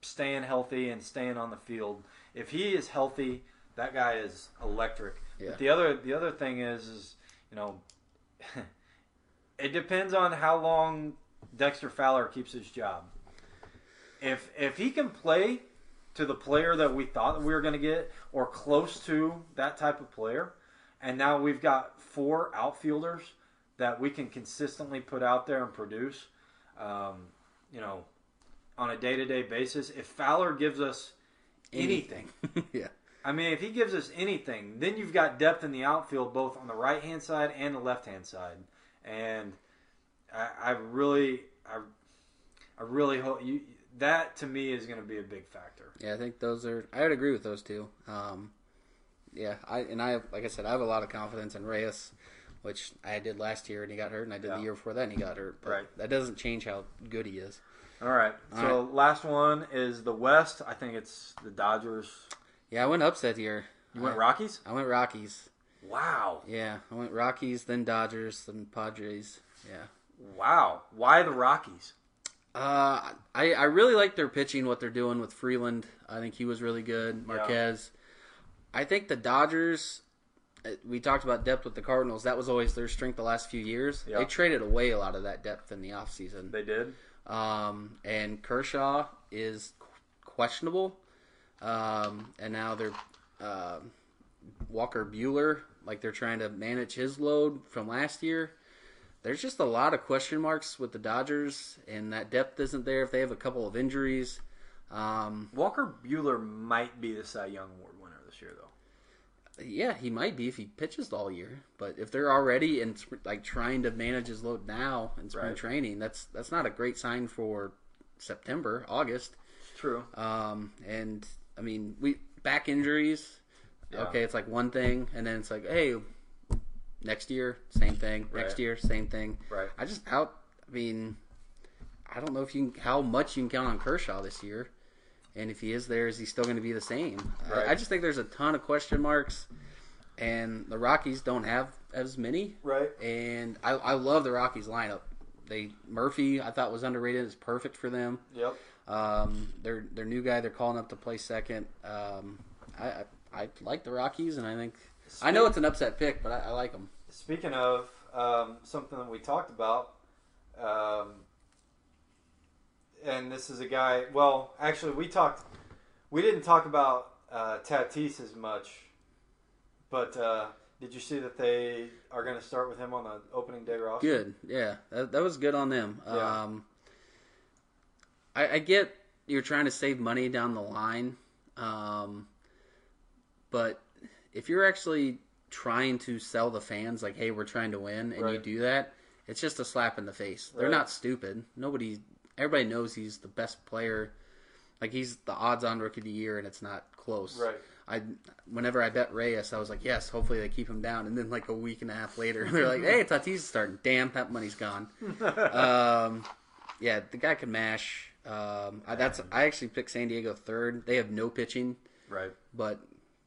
staying healthy and staying on the field. If he is healthy, that guy is electric. Yeah. But the other, the other thing is, is you know, it depends on how long Dexter Fowler keeps his job. If if he can play to the player that we thought we were going to get, or close to that type of player, and now we've got four outfielders that we can consistently put out there and produce, um, you know, on a day to day basis. If Fowler gives us anything, yeah. I mean, if he gives us anything, then you've got depth in the outfield, both on the right hand side and the left hand side. And I, I really, I, I really hope you. That to me is going to be a big factor. Yeah, I think those are. I would agree with those two. Um, yeah, I and I like I said, I have a lot of confidence in Reyes, which I did last year and he got hurt, and I did Yeah. the year before that and he got hurt. But Right. That doesn't change how good he is. All right. All So last one is the West. I think it's the Dodgers. Yeah, I went upset here. You went I, Rockies. I went Rockies. Wow. Yeah, I went Rockies, then Dodgers, then Padres. Yeah. Wow. Why the Rockies? Uh, I I really like their pitching. What they're doing with Freeland, I think he was really good. Yeah. Marquez, I think the Dodgers. We talked about depth with the Cardinals. That was always their strength the last few years. Yeah. They traded away a lot of that depth in the offseason. They did. Um, and Kershaw is questionable. Um, and now they're uh, Walker Buehler, like they're trying to manage his load from last year. There's just a lot of question marks with the Dodgers, and that depth isn't there. If they have a couple of injuries, um, Walker Buehler might be the Cy Young Award winner this year, though. Yeah, he might be if he pitches all year. But if they're already in like trying to manage his load now in spring Right. training, that's that's not a great sign for September, August. True. Um, and I mean, we back injuries. Yeah. Okay, it's like one thing, and then it's like, hey, next year, same thing. Right. Next year, same thing. Right. I just out. I mean, I don't know if you can, how much you can count on Kershaw this year, and if he is there, is he still going to be the same? Right. I, I just think there's a ton of question marks, and the Rockies don't have as many. Right. And I, I love the Rockies lineup. They Murphy, I thought was underrated. Is perfect for them. Yep. Um, their their new guy they're calling up to play second. Um, I, I I like the Rockies, and I think I know it's an upset pick, but I, I like them. Speaking of um, something that we talked about, um, and this is a guy. Well, actually, we talked. We didn't talk about uh, Tatis as much, but uh, did you see that they are going to start with him on the opening day roster? Good, yeah, that, that was good on them. Yeah. Um, I, I get you're trying to save money down the line, um, but if you're actually trying to sell the fans like, hey, we're trying to win, and you do that, it's just a slap in the face. They're Right. not stupid. Nobody, everybody knows he's the best player. Like he's the odds-on rookie of the year, and it's not close. Right. I whenever I bet Reyes, I was like, yes, hopefully they keep him down. And then like a week and a half later, they're like, hey, Tatis is starting. Damn, that money's gone. um, yeah, the guy can mash. Um, I, that's I actually picked San Diego third. They have no pitching, Right. but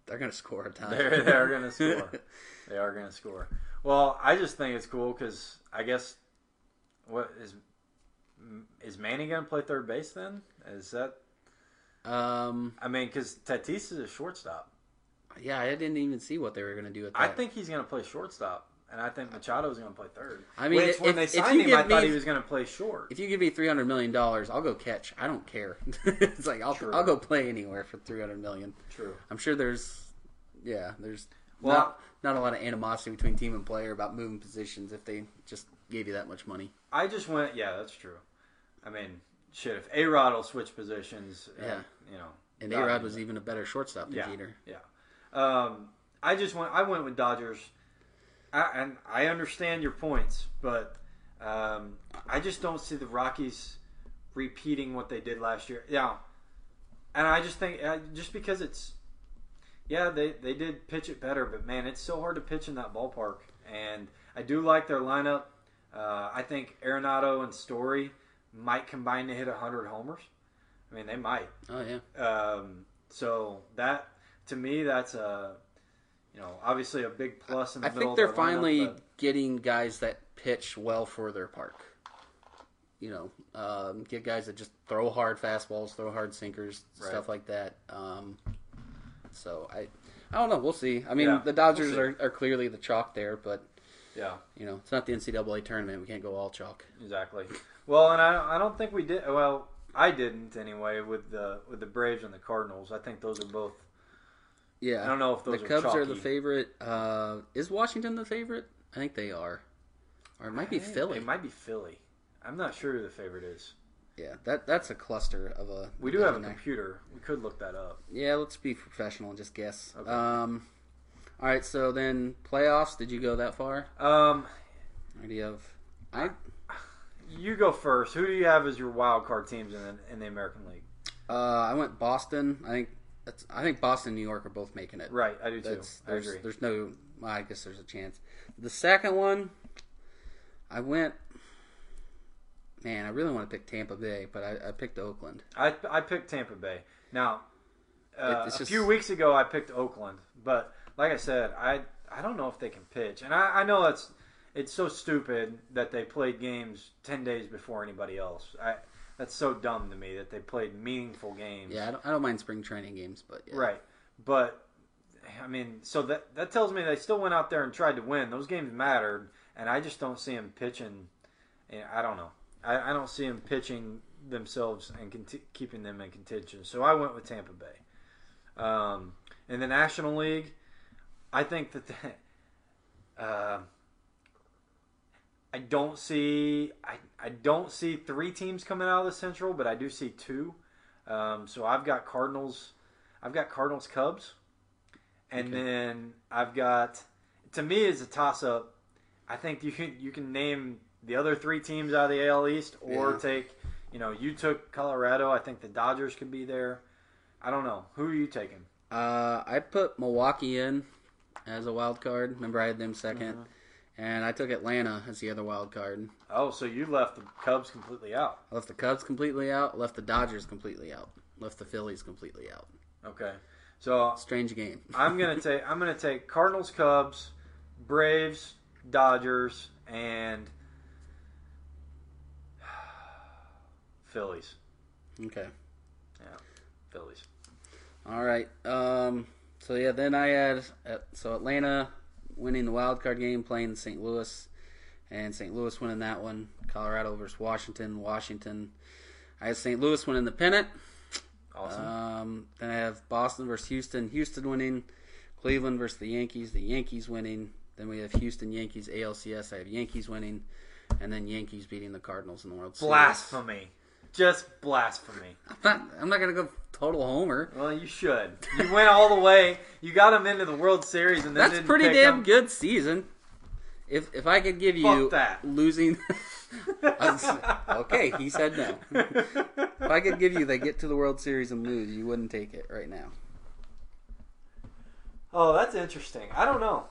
they're gonna score a ton. They're, they're going to score. they are going to score. Well, I just think it's cool because I guess what is is Manny going to play third base then? Is that um, I mean because Tatis is a shortstop. yeah, I didn't even see what they were gonna do with that. I think he's going to play shortstop, and I think Machado is going to play third. I mean, Which, when if- they if signed you him, I thought he was going to play short. if you give me three hundred million dollars, I'll go catch. I don't care. it's like I'll True. I'll go play anywhere for three hundred million. True. I'm sure there's, yeah, there's Well- not not a lot of animosity between team and player about moving positions if they just gave you that much money. I just went. Yeah, that's true. I mean, shit. If A Rod will switch positions, uh, Yeah. you know, And A Rod was even a better shortstop than Yeah. Jeter. Yeah. Um, I just went. I went with Dodgers, I, and I understand your points, but um, I just don't see the Rockies repeating what they did last year. Yeah, and I just think uh, just because it's yeah they they did pitch it better, but man, it's so hard to pitch in that ballpark. And I do like their lineup. Uh, I think Arenado and Story might combine to hit hundred homers. I mean, they might. Oh yeah, Um, so that to me, that's a you know obviously a big plus in the I think they're their lineup, finally but- getting guys that pitch well for their park. You know, um, get guys that just throw hard fastballs, throw hard sinkers, Right. stuff like that. Um, so I, I don't know. We'll see. I mean, Yeah, the Dodgers we'll are, are clearly the chalk there, but yeah, you know, it's not the NCAA tournament. We can't go all chalk. exactly. Well, and I I don't think we did. Well, I didn't anyway with the with the Braves and the Cardinals. I think those are both. Yeah, I don't know if those are the are Cubs are the favorite. Uh, is Washington the favorite? I think they are, or it might be I think Philly. It might be Philly. I'm not sure who the favorite is. Yeah, that that's a cluster of a. We do have a computer. We could look that up. Yeah, let's be professional and just guess. Okay. Um, all right, so then playoffs. Did you go that far? Um, Or do you have? I you go first. Who do you have as your wild card teams in the, in the American League? uh, I went Boston. I think That's, I think Boston and New York are both making it. Right, I do too. That's, I there's, agree. there's no. I guess there's a chance. The second one, I went. Man, I really want to pick Tampa Bay, but I, I picked Oakland. I I picked Tampa Bay. Now, uh, a just- few weeks ago I picked Oakland, but like I said, I I don't know if they can pitch, and I, I know that's it's so stupid that they played games ten days before anybody else. I that's so dumb to me that they played meaningful games. Yeah, I don't, I don't mind spring training games, but yeah. Right, but I mean, so that that tells me they still went out there and tried to win. Those games mattered, and I just don't see them pitching. and I don't know. I, I don't see them pitching themselves and conti- keeping them in contention. So I went with Tampa Bay. Um, in the National League, I think that the, uh, I don't see I, I don't see three teams coming out of the Central, but I do see two. Um, so I've got Cardinals. I've got Cardinals Cubs, and Okay. then I've got. To me, it's a toss up. I think you can you can name the other three teams out of the AL East, or Yeah. take. You know, you took Colorado. I think the Dodgers could be there. I don't know. Who are you taking? Uh, I put Milwaukee in as a wild card. Remember, I had them 2nd Mm-hmm. And I took Atlanta as the other wild card. Oh, so you left the Cubs completely out. I left the Cubs completely out. Left the Dodgers completely out. Left the Phillies completely out. Okay. So Strange game. I'm gonna take I'm gonna take Cardinals, Cubs, Braves, Dodgers, and Phillies. Okay. Yeah, Phillies. All right. Um. So yeah, then I had uh, so Atlanta winning the wild card game, playing St. Louis, and St. Louis winning that one. Colorado versus Washington. Washington. I had St. Louis winning the pennant. Awesome. Um, then I have Boston versus Houston. Houston winning. Cleveland versus the Yankees. The Yankees winning. Then we have Houston Yankees ALCS. I have Yankees winning, and then Yankees beating the Cardinals in the World Series. blasphemy. Just blasphemy. I'm not, I'm not gonna go total homer. Well, you should. You went all the way. You got them into the World Series, and then That's didn't pretty damn 'em. good season. If if I could give you losing, okay, he said no. If I could give you they get to the World Series and lose, you wouldn't take it right now. Oh, that's interesting. I don't know.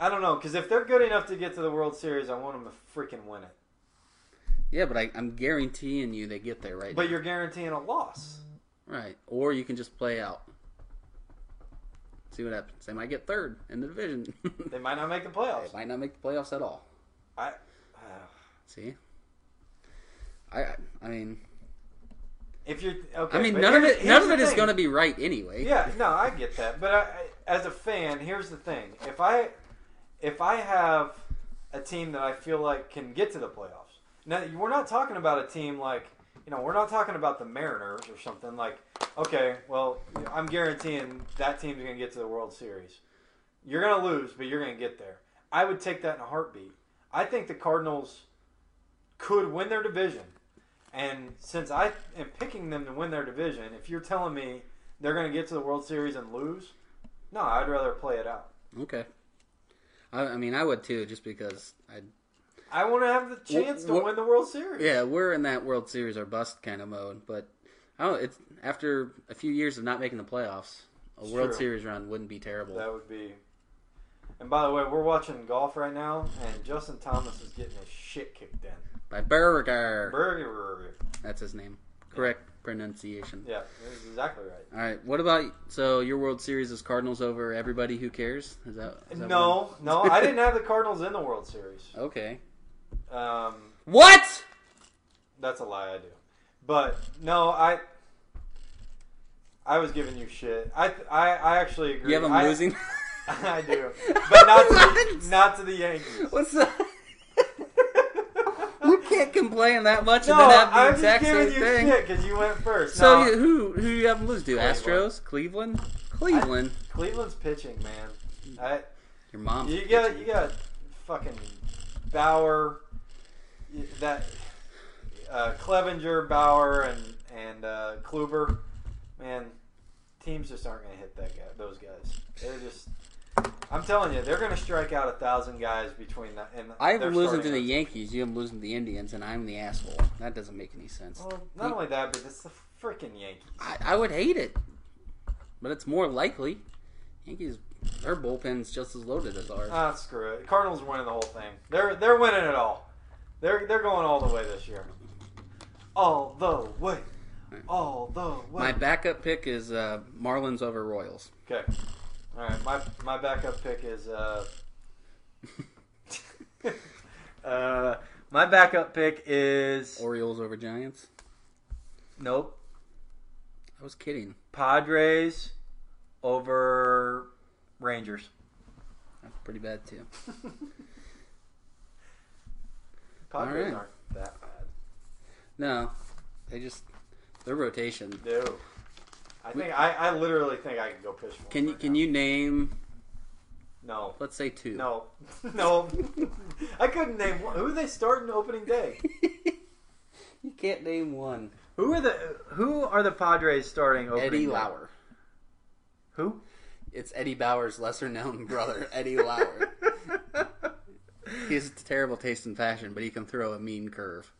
I don't know because if they're good enough to get to the World Series, I want them to freaking win it. Yeah, but I, I'm guaranteeing you they get there right But now. you're guaranteeing a loss. Right. Or you can just play out. See what happens. They might get third in the division. They might not make the playoffs. they might not make the playoffs at all. I. uh, See? I I- mean if you're okay, I mean none of it none of it the is going to be right anyway. Yeah, no, I get that, but I, as a fan, here's the thing: if I if I have a team that I feel like can get to the playoffs, now we're not talking about a team like you know we're not talking about the Mariners or something like. Okay, well, I'm guaranteeing that team's going to get to the World Series. You're going to lose, but you're going to get there. I would take that in a heartbeat. I think the Cardinals could win their division. And since I am picking them to win their division, if you're telling me they're going to get to the World Series and lose, no, I'd rather play it out. Okay. I, I mean, I would too, just because I. I want to have the chance to win the World Series. Yeah, we're in that World Series or bust kind of mode, but I don't. It's after a few years of not making the playoffs, a It's World true. Series run wouldn't be terrible. That would be. And by the way, we're watching golf right now, and Justin Thomas is getting his shit kicked in. By Berger, Burger. that's his name. Correct pronunciation. Yeah, that's exactly right. All right. What about so your World Series is Cardinals over everybody who cares? Is that, is that No, no, I didn't have the Cardinals in the World Series. Okay. Um, What? That's a lie. I do, but no, I. I was giving you shit. I I, I actually agree. You have them I, losing. I do, but not to the, not to the Yankees. What's that? you can't complain that much no, and then have the I'm just exact giving same you thing. shit because you went first. So No, you, who who you have them lose to? Cleveland. Astros, Cleveland, Cleveland. Cleveland's pitching, man. I, Your mom. you got you got fucking Bauer, that uh, Clevinger, Bauer, and and uh, Kluber. Man, teams just aren't going to hit that guy. Those guys, they're just. I'm telling you, they're going to strike out a thousand guys between that. And I them losing to the. Yankees. You have losing to the Indians, and I'm the asshole. That doesn't make any sense. Well, not only that, but it's the freaking Yankees. I, I would hate it. but it's more likely. Yankees, their bullpen's just as loaded as ours. Ah, screw it. Cardinals are winning the whole thing. They're they're winning it all. They're they're going all the way this year. All the way. All the way. My backup pick is uh, Marlins over Royals. Okay. All right. My my backup pick is uh. uh, my backup pick is Orioles over Giants. nope. I was kidding. Padres over Rangers. That's pretty bad too. Padres right. aren't that bad. No, they just their rotation. No. I think I, I literally think I can go pitch for Can you right can now. you name? No. Let's say two. No. no. I couldn't name one. Who are they starting opening day? you can't name one. Who are the Who are the Padres starting opening Eddie day? Lauer. Who? It's Eddie Bauer's lesser known brother, Eddie Lauer. he has terrible taste in fashion, but he can throw a mean curve.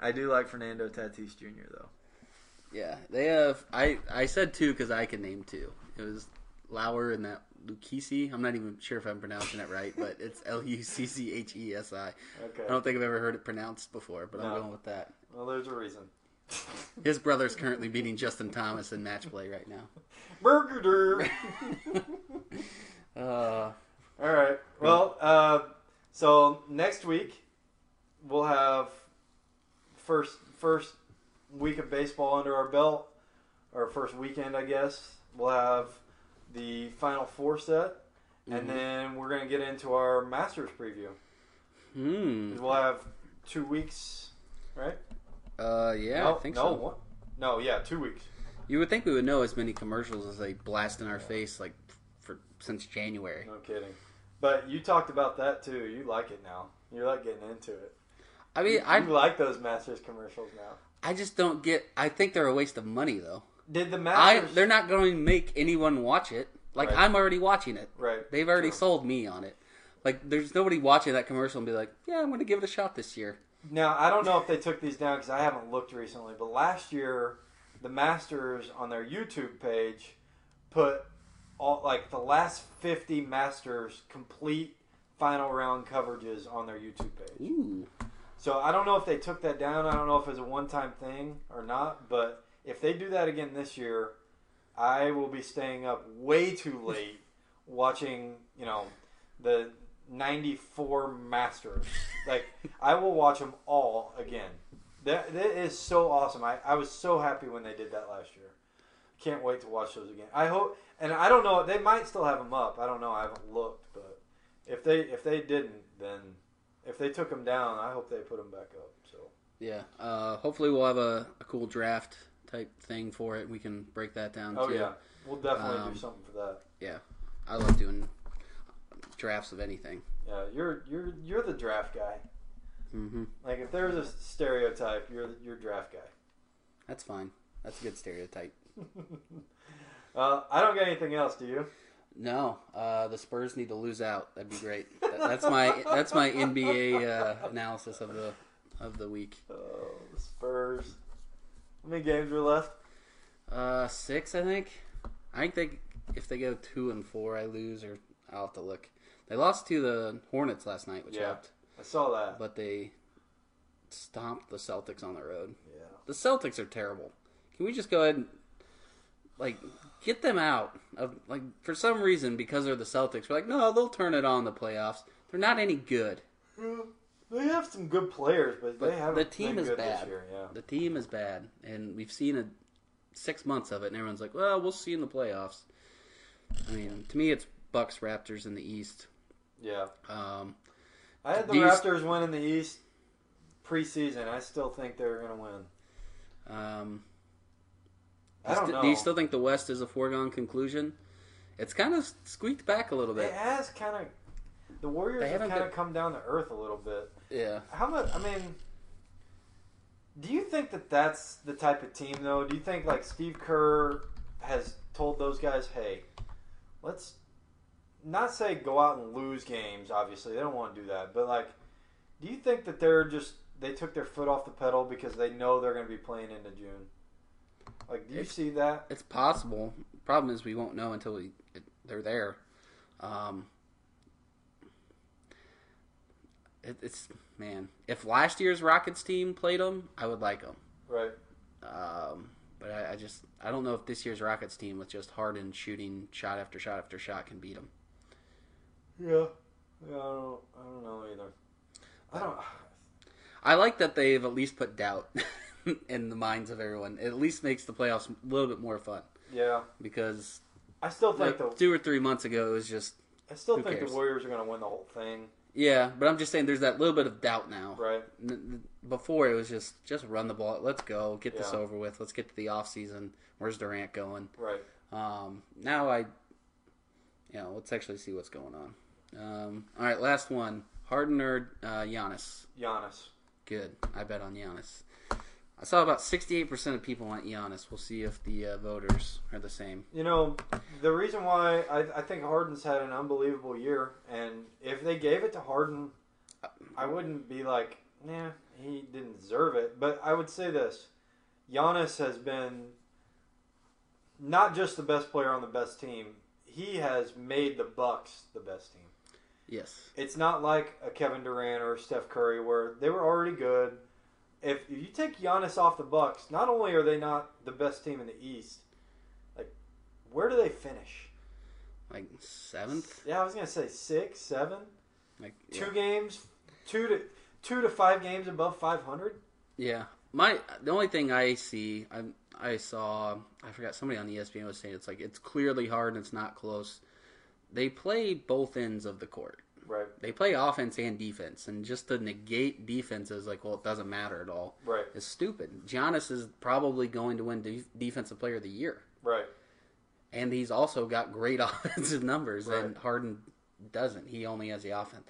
I do like Fernando Tatis Jr. though. Yeah, they have. I I said two because I can name two. It was Lauer and that Lucchesi. I'm not even sure if I'm pronouncing it right, but it's L U C C H E S I. Okay. I don't think I've ever heard it pronounced before, but I'm going with that. Well, there's a reason. His brother's currently beating Justin Thomas in match play right now. Burger. Uh, All right. Well, uh, so next week we'll have first first week of baseball under our belt, or first weekend, I guess. We'll have the final four set, and Mhm. then we're gonna get into our Masters preview. hmm. We'll have two weeks, right? Uh, yeah, no, I think no, so. one- no, yeah, two weeks. You would think we would know as many commercials as they blast in our face like for since January. No kidding. But you talked about that too. You like it now. You like getting into it. I mean, you, I you like those Masters commercials now. I just don't get. I think they're a waste of money though. Did the I Masters? they're not going to make anyone watch it. Like Right. I'm already watching it. right. They've already sold me on it. Like there's nobody watching that commercial and be like, yeah, I'm going to give it a shot this year. Now I don't know if they took these down because I haven't looked recently. But last year, the Masters on their YouTube page put all like the last fifty Masters complete final round coverages on their YouTube page. Ooh. So I don't know if they took that down. I don't know if it's a one time thing or not. But if they do that again this year, I will be staying up way too late watching, you know, the 94 Masters. Like, I will watch them all again. That, that is so awesome. I, I was so happy when they did that last year. Can't wait to watch those again. I hope, and I don't know, they might still have them up. I don't know. I haven't looked, but if they if they didn't, then if they took them down, I hope they put them back up. So Yeah. Uh, hopefully we'll have a, a cool draft type thing for it. We can break that down. oh too. yeah, we'll definitely Um, do something for that. Yeah, I love doing drafts of anything. Yeah, you're you're you're the draft guy. Mm-hmm. Like if there's a stereotype, you're you're draft guy. That's fine. That's a good stereotype. uh, I don't get anything else. Do you? No, uh, the Spurs need to lose out. That'd be great. That, that's my that's my NBA uh, analysis of the of the week. Oh, the Spurs. How many games are left? Uh, six, I think. I think they if they go two and four, I lose, or I'll have to look. They lost to the Hornets last night, which Yeah. helped, I saw that. but they stomped the Celtics on the road. Yeah. The Celtics are terrible. Can we just go ahead and like get them out of like for some reason because they're the Celtics? We're like, no, they'll turn it on in the playoffs. They're not any good. Well, They have some good players, but, But they haven't the team is bad. year. Yeah. The team is bad, and we've seen a six months of it, and everyone's like, "Well, we'll see in the playoffs." I mean, to me, it's Bucks Raptors in the East. Yeah. Um, I had the Raptors win in the East preseason. I still think they're going to win. um, I don't know. Do you still think the West is a foregone conclusion? It's kind of squeaked back a little bit. It has kind of. The Warriors have kind of come down to earth a little bit. Yeah. How much? I mean, do you think that that's the type of team, though? Do you think like Steve Kerr has told those guys, "Hey, let's not say go out and lose games. Obviously, they don't want to do that. But like, do you think that they're just they took their foot off the pedal because they know they're going to be playing into June? Like, do you It's- see that? It's possible. Problem is, we won't know until we it, they're there. Um, it, it's man. If last year's Rockets team played them, I would like them. Right. Um, but I, I just I don't know if this year's Rockets team with just Harden shooting shot after shot after shot can beat them. Yeah. Yeah. I don't. I don't know either. I don't. I like that they've at least put doubt in the minds of everyone. It at least makes the playoffs a little bit more fun Yeah. because I still think like, the. two or three months ago it was just I still think cares? the Warriors are going to win the whole thing. yeah. But I'm just saying there's that little bit of doubt now. Right. Before it was just just run the ball. Let's go. Get this Yeah. over with. Let's get to the off season. Where's Durant going? Right. Um, now I, you know, let's actually see what's going on. Um, all right, last one. Harden or uh, Giannis? Giannis. Good. I bet on Giannis. I saw about 68% of people want Giannis. We'll see if the uh, voters are the same. You know, the reason why I, I think Harden's had an unbelievable year, and if they gave it to Harden, I wouldn't be like, nah, he didn't deserve it. But I would say this Giannis has been not just the best player on the best team, he has made the Bucks the best team. Yes. It's not like a Kevin Durant or Steph Curry where they were already good. If, if you take Giannis off the Bucks, not only are they not the best team in the East, like where do they finish? Like seventh? Yeah, I was gonna say six, seven, Like two yeah. games, two to two to five games above five hundred. Yeah. My the only thing I see, I I saw, I forgot somebody on ESPN was saying it's like it's clearly hard and it's not close. They play both ends of the court. Right, They play offense and defense, and just to negate defense is like, well, it doesn't matter at all. right, It's stupid. Giannis is probably going to win de- defensive player of the year, right. and he's also got great offensive numbers, and Harden doesn't. He only has the offense.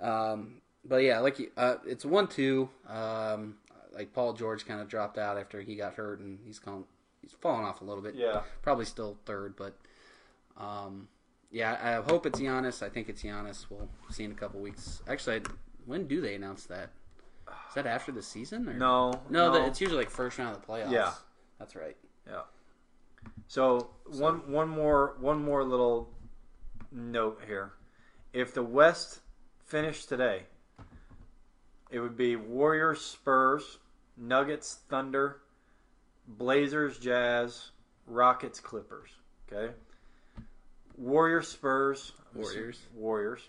Um, but yeah, like uh, it's one two. Um, like Paul George kind of dropped out after he got hurt, and he's gone. He's fallen off a little bit. Yeah, Probably still third, but um, yeah, I hope it's Giannis. I think it's Giannis. We'll see in a couple weeks. Actually, I, when do they announce that? Is that after the season? Or? no, no, that- it's usually like first round of the playoffs. Yeah. that's right. Yeah. So one one more one more little note here. If the West finished today, it would be Warriors, Spurs, Nuggets, Thunder, Blazers, Jazz, Rockets, Clippers. Okay. Warriors, Spurs, Warriors. Warriors,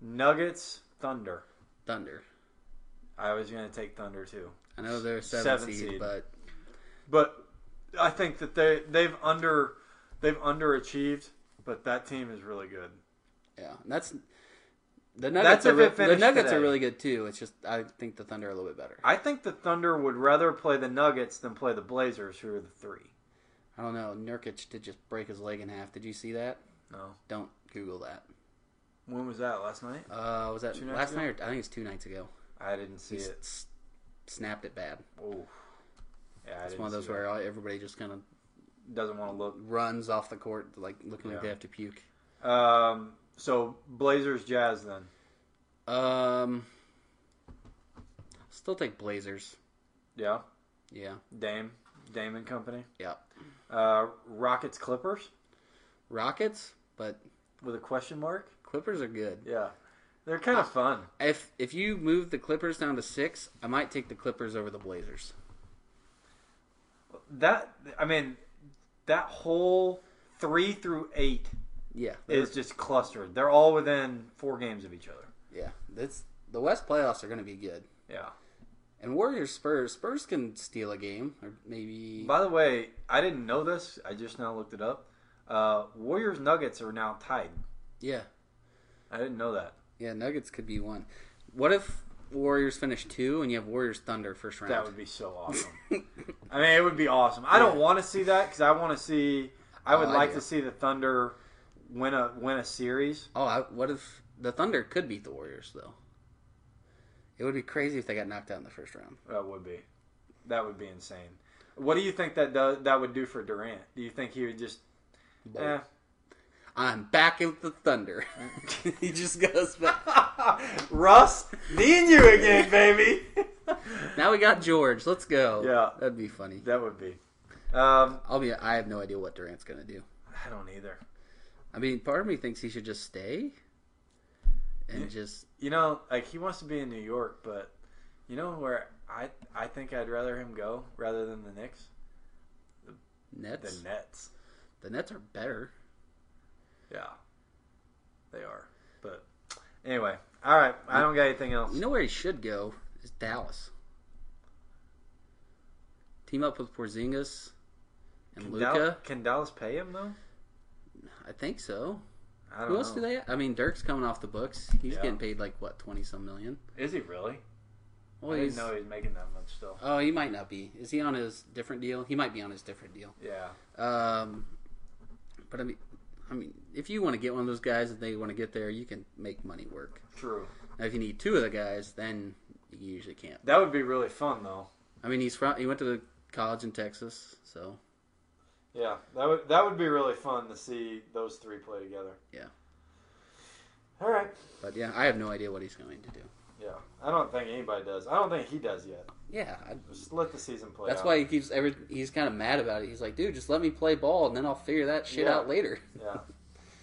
Nuggets, Thunder. Thunder. I was going to take Thunder too. I know they're seven, Seven seed, seed. but But I think that they they've under they've underachieved, but that team is really good. yeah, and that's the Nuggets. if are, re- the Nuggets today. are really good too. It's just I think the Thunder are a little bit better. I think the Thunder would rather play the Nuggets than play the Blazers, who are the three. I don't know. Nurkic did just break his leg in half. Did you see that? No. Don't Google that. When was that? Last night? Uh, was that Two nights last ago? night? Or, I think it's two nights ago. I didn't see He it. s- snapped it bad. Oh. Yeah, It's one of those where everybody just kind of doesn't want to look. runs off the court, like looking like they have to puke. Um. So Blazers, Jazz, then. Um, still take Blazers. Yeah. Yeah, Dame, Dame and company. yeah. Uh, Rockets, Clippers Rockets, but with a question mark. Clippers are good. Yeah, they're kind of fun. If if you move the Clippers down to six, I might take the Clippers over the Blazers. That I mean, that whole three through eight Yeah, is just clustered. They're all within four games of each other. yeah. That's the West playoffs are going to be good. Yeah. And Warriors Spurs Spurs can steal a game or maybe By the way, I didn't know this. I just now looked it up. Uh, Warriors Nuggets are now tied. yeah I didn't know that. yeah Nuggets could be one. What if Warriors finish two and you have Warriors Thunder first round? That would be so awesome. I mean, it would be awesome. I don't want to see that because I want to see. I would Oh, like do. to see the Thunder win a win a series. oh, I, what if the Thunder could beat the Warriors though? It would be crazy if they got knocked out in the first round. That would be. That would be insane. What do you think that that would do for Durant? Do you think he would just? Eh. I'm back with the Thunder. he just goes back. Russ, me and you again, baby. Now we got George. Let's go. Yeah. that'd be funny. that would be. Um, I'll be. I have no idea what Durant's gonna do. I don't either. I mean, part of me thinks he should just stay and Yeah. just You know, like he wants to be in New York, but you know where I I think I'd rather him go rather than the Knicks. The Nets. The Nets. The Nets are better. Yeah, they are. But anyway, all right. I don't got anything else. You know where he should go is Dallas. Team up with Porzingis and Luka. Dal- can Dallas pay him though? I think so. I don't Who know. else do they? I mean, Dirk's coming off the books. He's Yeah. getting paid like what twenty some million. Is he really? Well, I he's didn't know he was making that much still. oh, he might not be. Is he on his different deal? He might be on his different deal. Yeah. Um, but I mean, I mean, if you want to get one of those guys and they want to get there, you can make money work. True. Now, if you need two of the guys, then you usually can't. That would be really fun though. I mean, he's from he went to the college in Texas, so Yeah, that would that would be really fun to see those three play together. Yeah. All right. but yeah, I have no idea what he's going to do. Yeah, I don't think anybody does. I don't think he does yet. Yeah, I, Just let the season play. that's out. why he keeps every. He's kind of mad about it. He's like, dude, just let me play ball, and then I'll figure that shit Yeah. out later. Yeah.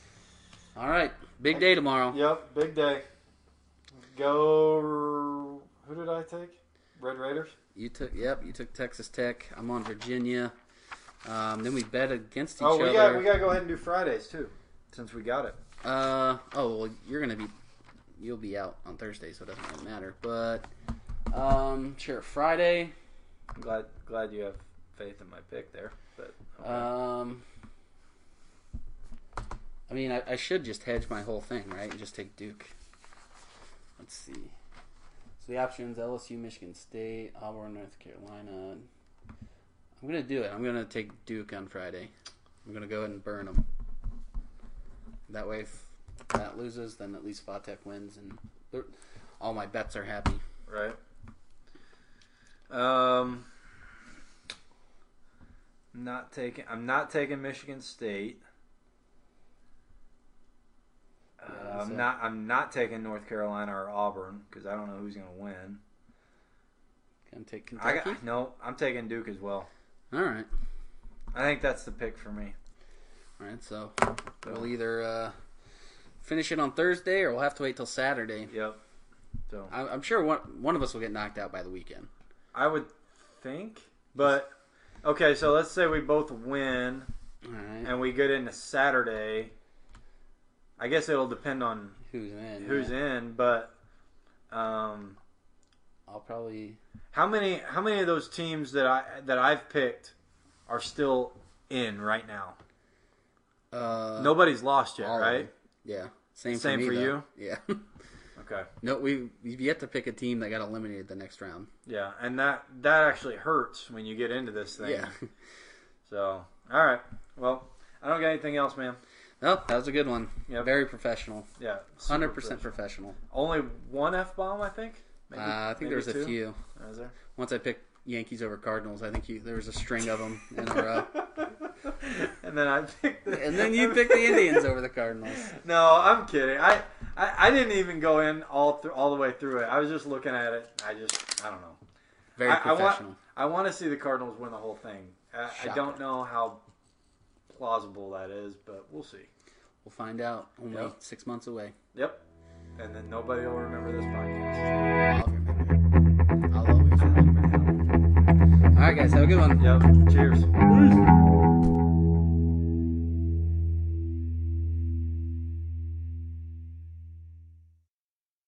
All right, big day tomorrow. Yep. Big day. Go. Who did I take? Red Raiders. You took, yep, you took Texas Tech. I'm on Virginia. Um, then we bet against each other. Oh, we other. got we got to go ahead and do Fridays too, since we got it. Uh oh, well, you're gonna be, you'll be out on Thursday, so it doesn't really matter. But, um, sure, Friday. I'm glad glad you have faith in my pick there. But okay. Um, I mean, I, I should just hedge my whole thing, right, and just take Duke. Let's see. So the options: LSU, Michigan State, Auburn, North Carolina. I'm gonna do it. I'm gonna take Duke on Friday. I'm gonna go ahead and burn them. That way, if that loses, then at least Va Tech wins, and all my bets are happy. right. Um. Not taking. I'm not taking Michigan State. Uh, Yeah, I'm so- not. I'm not taking North Carolina or Auburn because I don't know who's going to win. Gonna take I Kentucky. got, no, I'm taking Duke as well. All right, I think that's the pick for me. all right. So we'll either uh, finish it on Thursday, or we'll have to wait till Saturday. Yep. So I- I'm sure one one of us will get knocked out by the weekend. I would think, but okay. So let's say we both win All right. and we get into Saturday. I guess it'll depend on Who's in? who's yeah. in, but um, I'll probably. How many how many of those teams that I that I've picked are still in right now? Uh, Nobody's lost yet, right? Yeah. Same, Same for, me, for though. Yeah. Okay. no, we we've yet to pick a team that got eliminated the next round. Yeah, and that that actually hurts when you get into this thing. Yeah. So, all right. Well, I don't got anything else, man. No, that was a good one. Yep. Very professional. Yeah. Hundred percent professional. Only one f bomb, I think. Uh, I think maybe there was a few. Is there? Once I picked Yankees over Cardinals, I think you, there was a string of them in a row. and then I picked. The, And then you picked the Indians over the Cardinals. No, I'm kidding. I, I I didn't even go in all through all the way through it. I was just looking at it. I just I don't know. Very I, I professional. want I want to see the Cardinals win the whole thing. I, I don't know how plausible that is, but we'll see. We'll find out. Only Yep. six months away. Yep. And then nobody will remember this podcast. I'll remember. I'll always remember. All right, guys. Have a good one. Yep. Cheers.